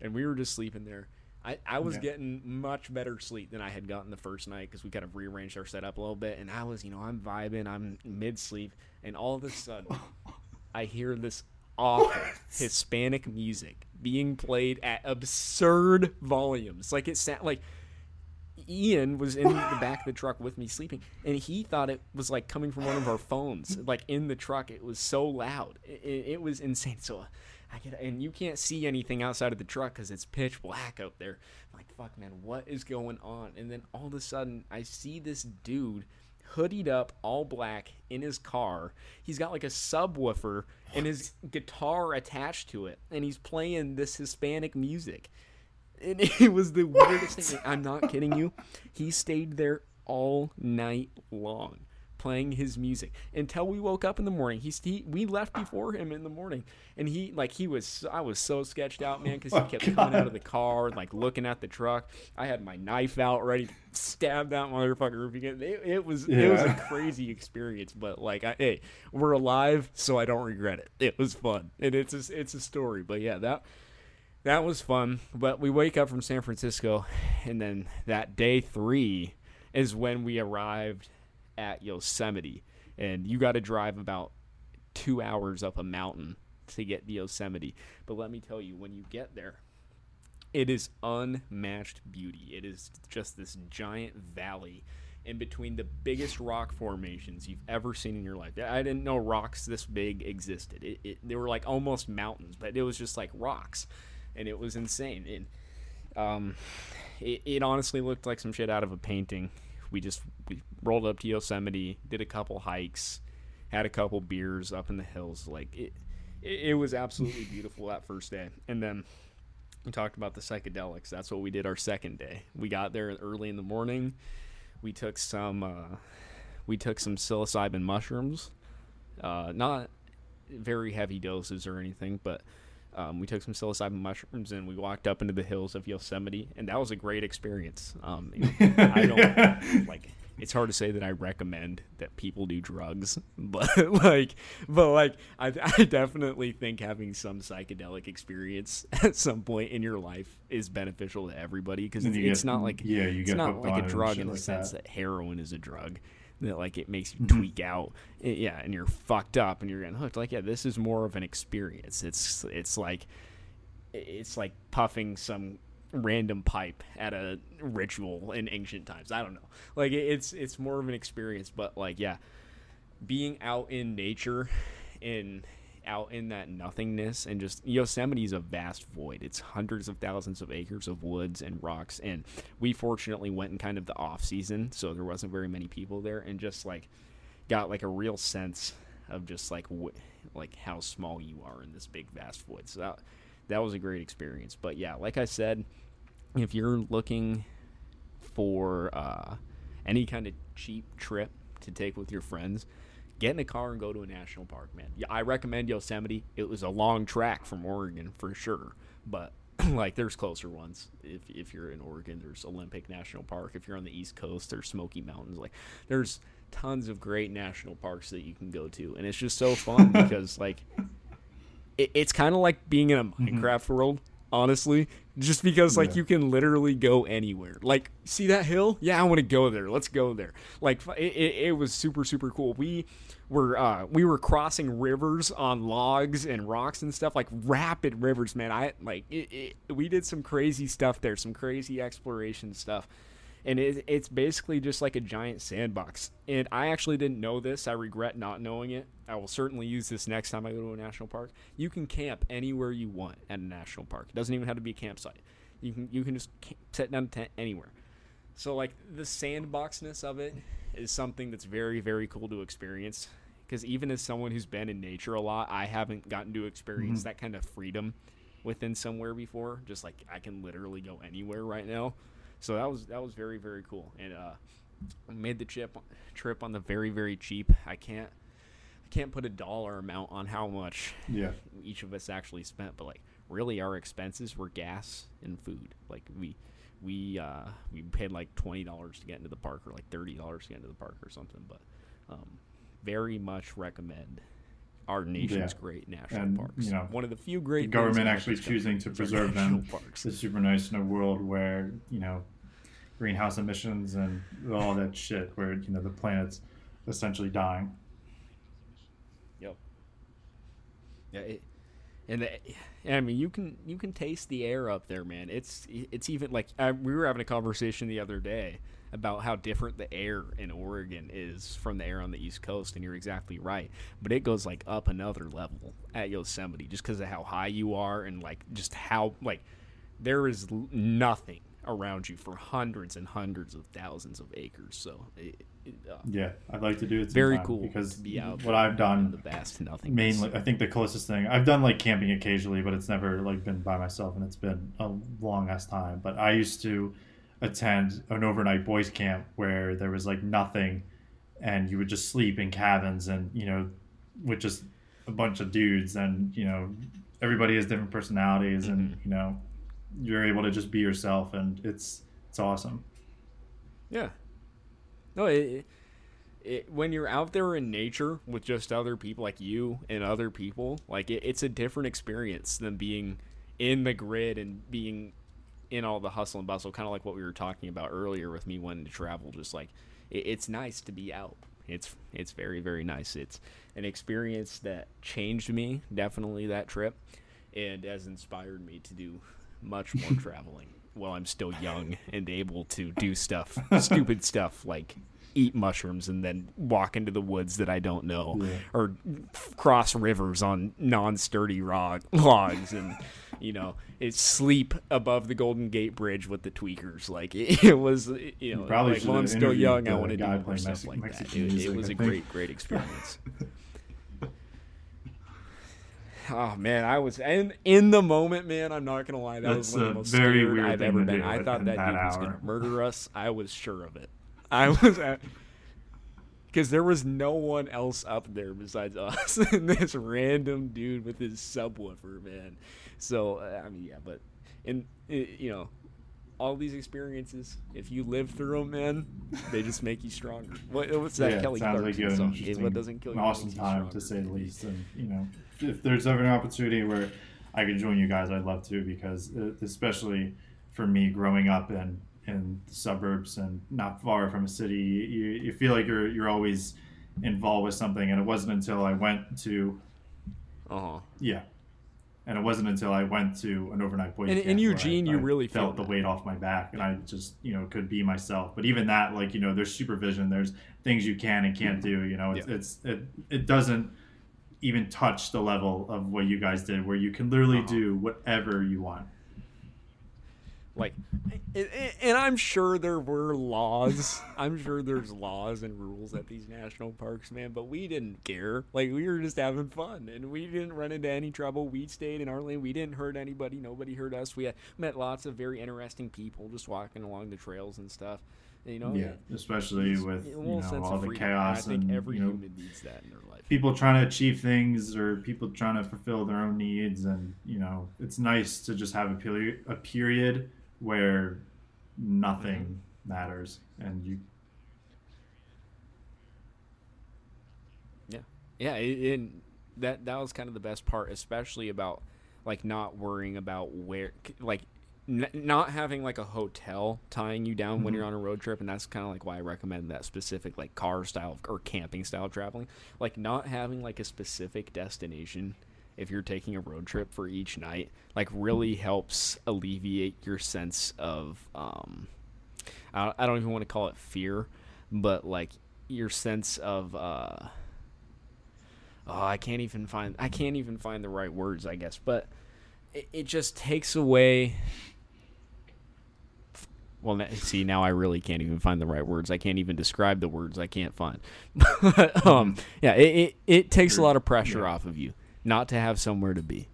And we were just sleeping there. I, I was Yeah. getting much better sleep than I had gotten the first night because we kind of rearranged our setup a little bit. And I was, you know, I'm vibing, I'm mid sleep, and all of a sudden, I hear this awful Hispanic music being played at absurd volumes. Like it sound like Ian was in the back of the truck with me sleeping, and he thought it was like coming from one of our phones, like in the truck. It was so loud, it, it, was insane. So I get, and you can't see anything outside of the truck because it's pitch black out there. I'm like, fuck, man, what is going on? And then all of a sudden, I see this dude hoodied up, all black, in his car. He's got like a subwoofer and his guitar attached to it, and he's playing this Hispanic music and it was the weirdest thing. I'm not kidding you. He stayed there all night long playing his music until we woke up in the morning. He, he we left before him in the morning, and he like he was I was so sketched out, man, because he kept coming out of the car, like looking at the truck. I had my knife out ready to stab that motherfucker. if he get- It, it was it was a crazy experience, but like I, hey, we're alive, so I don't regret it. It was fun, and it's a, it's a story. But yeah, that that was fun. But we wake up from San Francisco, and then that day three is when we arrived at Yosemite. and you got to drive about two hours up a mountain to get to Yosemite. But let me tell you, when you get there, it is unmatched beauty. It is just this giant valley in between the biggest rock formations you've ever seen in your life. I didn't know rocks this big existed. It, it, they were like almost mountains, but it was just like rocks, and it was insane. And um, it, it honestly looked like some shit out of a painting. We just we rolled up to Yosemite, did a couple hikes, had a couple beers up in the hills. Like it, it, it was absolutely beautiful that first day, and then we talked about the psychedelics. That's what we did our second day. We got there early in the morning. We took some uh, we took some psilocybin mushrooms. Uh, not very heavy doses or anything, but um, we took some psilocybin mushrooms and we walked up into the hills of Yosemite, and that was a great experience. Um, I don't like it's hard to say that I recommend that people do drugs, but like, but like, I, I definitely think having some psychedelic experience at some point in your life is beneficial to everybody because it's, it's not like yeah, you it's get not like a drug in the like sense that. that. heroin is a drug that like it makes you Mm-hmm. tweak out I- yeah and you're fucked up and you're getting hooked. Like yeah this is more of an experience. It's it's like it's like puffing some random pipe at a ritual in ancient times. I don't know. Like it- it's it's more of an experience but like yeah being out in nature and out in that nothingness and just Yosemite is a vast void. It's hundreds of thousands of acres of woods and rocks and we fortunately went in kind of the off season so there wasn't very many people there and just like got like a real sense of just like wh- like how small you are in this big vast void. So that that was a great experience. But yeah, like I said, if you're looking for uh, any kind of cheap trip to take with your friends, get in a car and go to a national park, man. Yeah, I recommend Yosemite. It was a long track from Oregon for sure, but like there's closer ones. If if you're in Oregon, there's Olympic National Park. If you're on the East Coast, there's Smoky Mountains. Like there's tons of great national parks that you can go to, and it's just so fun because like it, it's kind of like being in a mm-hmm. Minecraft world, honestly. Just because like Yeah. you can literally go anywhere. Like, see that hill? Yeah, I want to go there. Let's go there. Like, it, it, it was super super cool. We were uh, we were crossing rivers on logs and rocks and stuff like rapid rivers, man. I like it, it, we did some crazy stuff there, some crazy exploration stuff and it, it's basically just like a giant sandbox. And I actually didn't know this. I regret not knowing it. I will certainly use this next time I go to a national park. You can camp anywhere you want at a national park. It doesn't even have to be a campsite. You can you can just set down a tent anywhere. So like the sandboxness of it is something that's very very cool to experience. Because even as someone who's been in nature a lot, I haven't gotten to experience mm-hmm. that kind of freedom within somewhere before. Just like I can literally go anywhere right now. So that was that was very very cool, and uh, made the chip trip on the very very cheap. I can't I can't put a dollar amount on how much Yeah. each of us actually spent, but like really our expenses were gas and food. Like we we uh, we paid like twenty dollars to get into the park, or like thirty dollars to get into the park, or something. But um, very much recommend our nation's Yeah. great national And, parks. you know, one of the few great the government actually choosing to preserve them parks. is super nice in a world where you know greenhouse emissions and all that shit where you know the planet's essentially dying Yep. Yeah, it, and the, I mean you can you can taste the air up there, man. It's it's even like I, we were having a conversation the other day about how different the air in Oregon is from the air on the East Coast, and you're exactly right. But it goes like up another level at Yosemite just because of how high you are and like just how like there is l- nothing around you for hundreds and hundreds of thousands of acres. So it, it, uh, yeah i'd like to do it very cool because be what i've done the vast nothing mainly i think the closest thing i've done like camping occasionally but it's never like been by myself and it's been a long ass time but i used to attend an overnight boys camp where there was like nothing and you would just sleep in cabins and you know with just a bunch of dudes and you know everybody has different personalities and mm-hmm. you know you're able to just be yourself and it's it's awesome Yeah. No, it, it, it when you're out there in nature with just other people like you and other people, like it, it's a different experience than being in the grid and being in all the hustle and bustle, kind of like what we were talking about earlier with me wanting to travel. Just like it, it's nice to be out it's it's very very nice. It's an experience that changed me definitely that trip, and has inspired me to do much more traveling while I'm still young and able to do stuff, stupid stuff like eat mushrooms and then walk into the woods that I don't know, Yeah. or cross rivers on non-sturdy log- logs, and you know, it's sleep above the Golden Gate Bridge with the tweakers. Like it, it was, you know, probably like, while I'm still young, I want to do more stuff Mexican- like that. Mexican It, it was I a think. great, great experience. Oh man, I was in in the moment, man. I'm not gonna lie, that That's was one of the most very scared I've ever been. I thought that, that dude was gonna murder us. I was sure of it. I was because there was no one else up there besides us and this random dude with his subwoofer, man. So uh, I mean, yeah, but and uh, you know. All these experiences, if you live through them, man, they just make you stronger. What, what's that yeah, Kelly sounds like Clarkson you had an song? interesting, What doesn't kill you awesome you time to say the least. And you know, if there's ever an opportunity where I could join you guys, I'd love to because uh, especially for me, growing up in in the suburbs and not far from a city, you, you feel like you're you're always involved with something. And it wasn't until I went to Uh-huh. yeah. And it wasn't until I went to an overnight boys And camp in Eugene, I, you I really felt the weight off my back, and I just you know could be myself. But even that, like you know, there's supervision. There's things you can and can't do. You know, it's, Yeah. it's it it doesn't even touch the level of what you guys did, where you can literally Uh-huh. do whatever you want. Like and, i'm sure there were laws. I'm sure there's laws and rules at these national parks man but we didn't care. Like we were just having fun and we didn't run into any trouble. We stayed in our lane. We didn't hurt anybody. Nobody hurt us. We uh, met lots of very interesting people just walking along the trails and stuff you know? Yeah, especially with you know all the chaos and i think and every you know human needs that in their life. people trying to achieve things or people trying to fulfill their own needs and you know it's nice to just have a period a period where nothing Mm-hmm. matters and you Yeah, yeah, and that that was kind of the best part, especially about like not worrying about where, like, n- not having like a hotel tying you down when Mhm. you're on a road trip, and that's kind of like why I recommend that specific like car style or camping style traveling, like not having like a specific destination. If you're taking a road trip for each night, like really helps alleviate your sense of, um, I, I don't even want to call it fear, but like your sense of, uh, oh, I can't even find I can't even find the right words, I guess, but it, it just takes away. Well, see, now I really can't even find the right words. I can't even describe the words I can't find. But, um, yeah, it, it, it takes a lot of pressure Yeah. off of you not to have somewhere to be.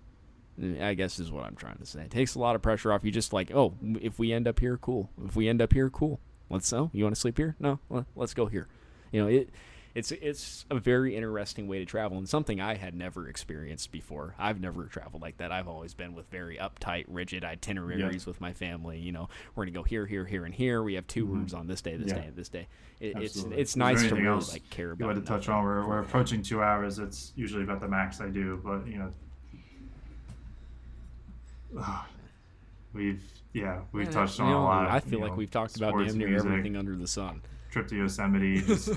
I guess is what I'm trying to say. It takes a lot of pressure off you. Just like, oh, if we end up here, cool. If we end up here, cool. Let's know. You want to sleep here? No. Let's go here. You know, it it's it's a very interesting way to travel and something I had never experienced before. I've never traveled like that. I've always been with very uptight, rigid itineraries with my family. You know, we're gonna go here, here, here, and here. We have 2 rooms on this day, this Mm-hmm. Yeah. day, and this day. It, it's it's nice to really else like care you about. had to touch on we're, we're approaching two hours it's usually about the max i do but you know we've yeah we've Yeah, touched you on know, a lot I feel like know, we've talked about sports, damn near music, everything under the sun. trip to yosemite just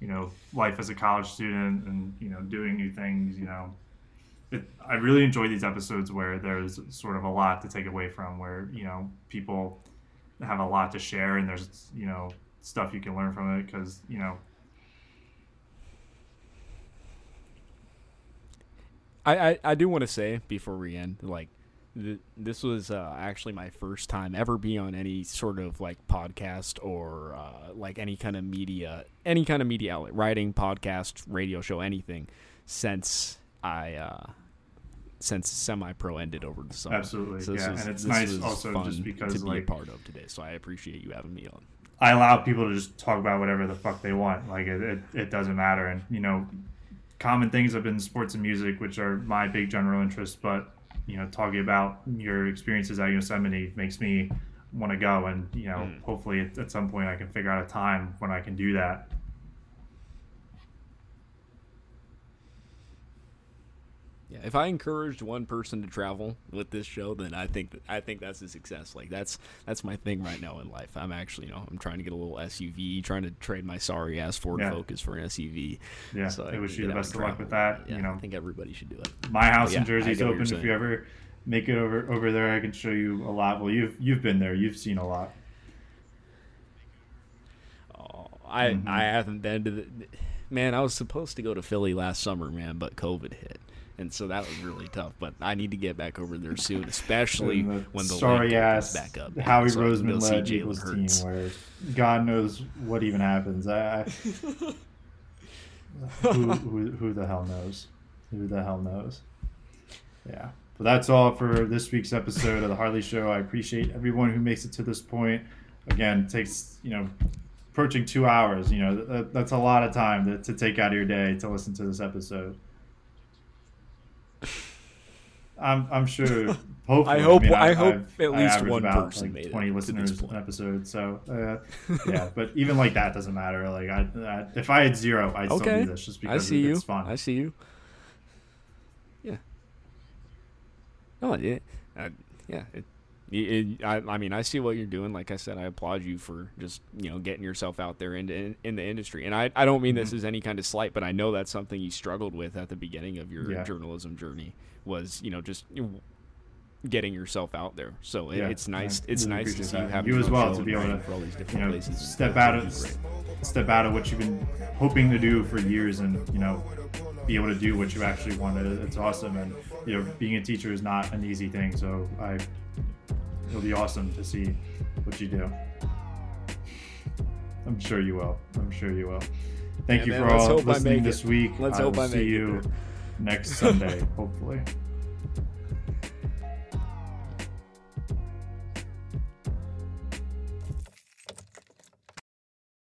you know life as a college student and you know doing new things you know. It, i really enjoy these episodes where there's sort of a lot to take away from where you know people have a lot to share and there's you know stuff you can learn from it because you know. I, I, I do want to say before we end, like, th- this was uh, actually my first time ever be on any sort of like podcast or uh, like any kind of media, any kind of media outlet, writing, podcast, radio show, anything, since I uh, since semi pro ended over the summer. Absolutely, So yeah, was- and it's nice also fun just because, to be like- a part of today. So I appreciate you having me on. I allow people to just talk about whatever the fuck they want. Like it, it, it doesn't matter. And you know, common things have been sports and music, which are my big general interest. But you know, talking about your experiences at Yosemite makes me want to go. And you know, Mm. hopefully at, at some point I can figure out a time when I can do that. Yeah, if I encouraged one person to travel with this show, then I think I think that's a success. Like that's that's my thing right now in life. I'm actually, you know, I'm trying to get a little SUV, trying to trade my sorry ass Ford Yeah. Focus for an SUV. Yeah, so I can wish you the best of luck with that. Yeah, you know, I think everybody should do it. my house yeah, in Jersey is open. If you ever make it over over there, I can show you a lot. Well, you've you've been there. You've seen a lot. Oh, I Mhm. I haven't been to the. Man, I was supposed to go to Philly last summer, man, but COVID hit, and so that was really tough. But I need to get back over there soon, especially And when the sorry ass back up. Howie so Roseman led Eagles team, where God knows what even happens. I, I who, who who the hell knows? Who the hell knows? Yeah. But that's all for this week's episode of the Harley Show. I appreciate everyone who makes it to this point. Again, it takes you know approaching two hours. You know that, that's a lot of time to, to take out of your day to listen to this episode. I'm I'm sure. Hopefully, I hope- mean, I I've- hope I've- at least one about, person like, made it twenty listeners an episode. So uh, yeah, but even like that doesn't matter. Like I, I if I had zero, I'd still Okay, do this just I because see you. it's fun. I see you. Yeah. No, it, uh, yeah. It, it, it- I, I mean, I see what you're doing. Like I said, I applaud you for just you know getting yourself out there into in, in the industry. And I, I don't mean Mm-hmm. this as any kind of slight, but I know that's something you struggled with at the beginning of your Yeah. journalism journey. Was you know just getting yourself out there. So it, Yeah, it's nice. I it's really nice to appreciate see you that. having You as well to be able writing to, for all these you know, places. step out of step out of what you've been hoping to do for years, and you know, be able to do what you actually wanted. It's awesome, and you know, being a teacher is not an easy thing. So I, it'll be awesome to see what you do. I'm sure you will. I'm sure you will. Thank Yeah, you man, for all hope I listening this week. Let's I hope will I see make it you there. Next Sunday, hopefully.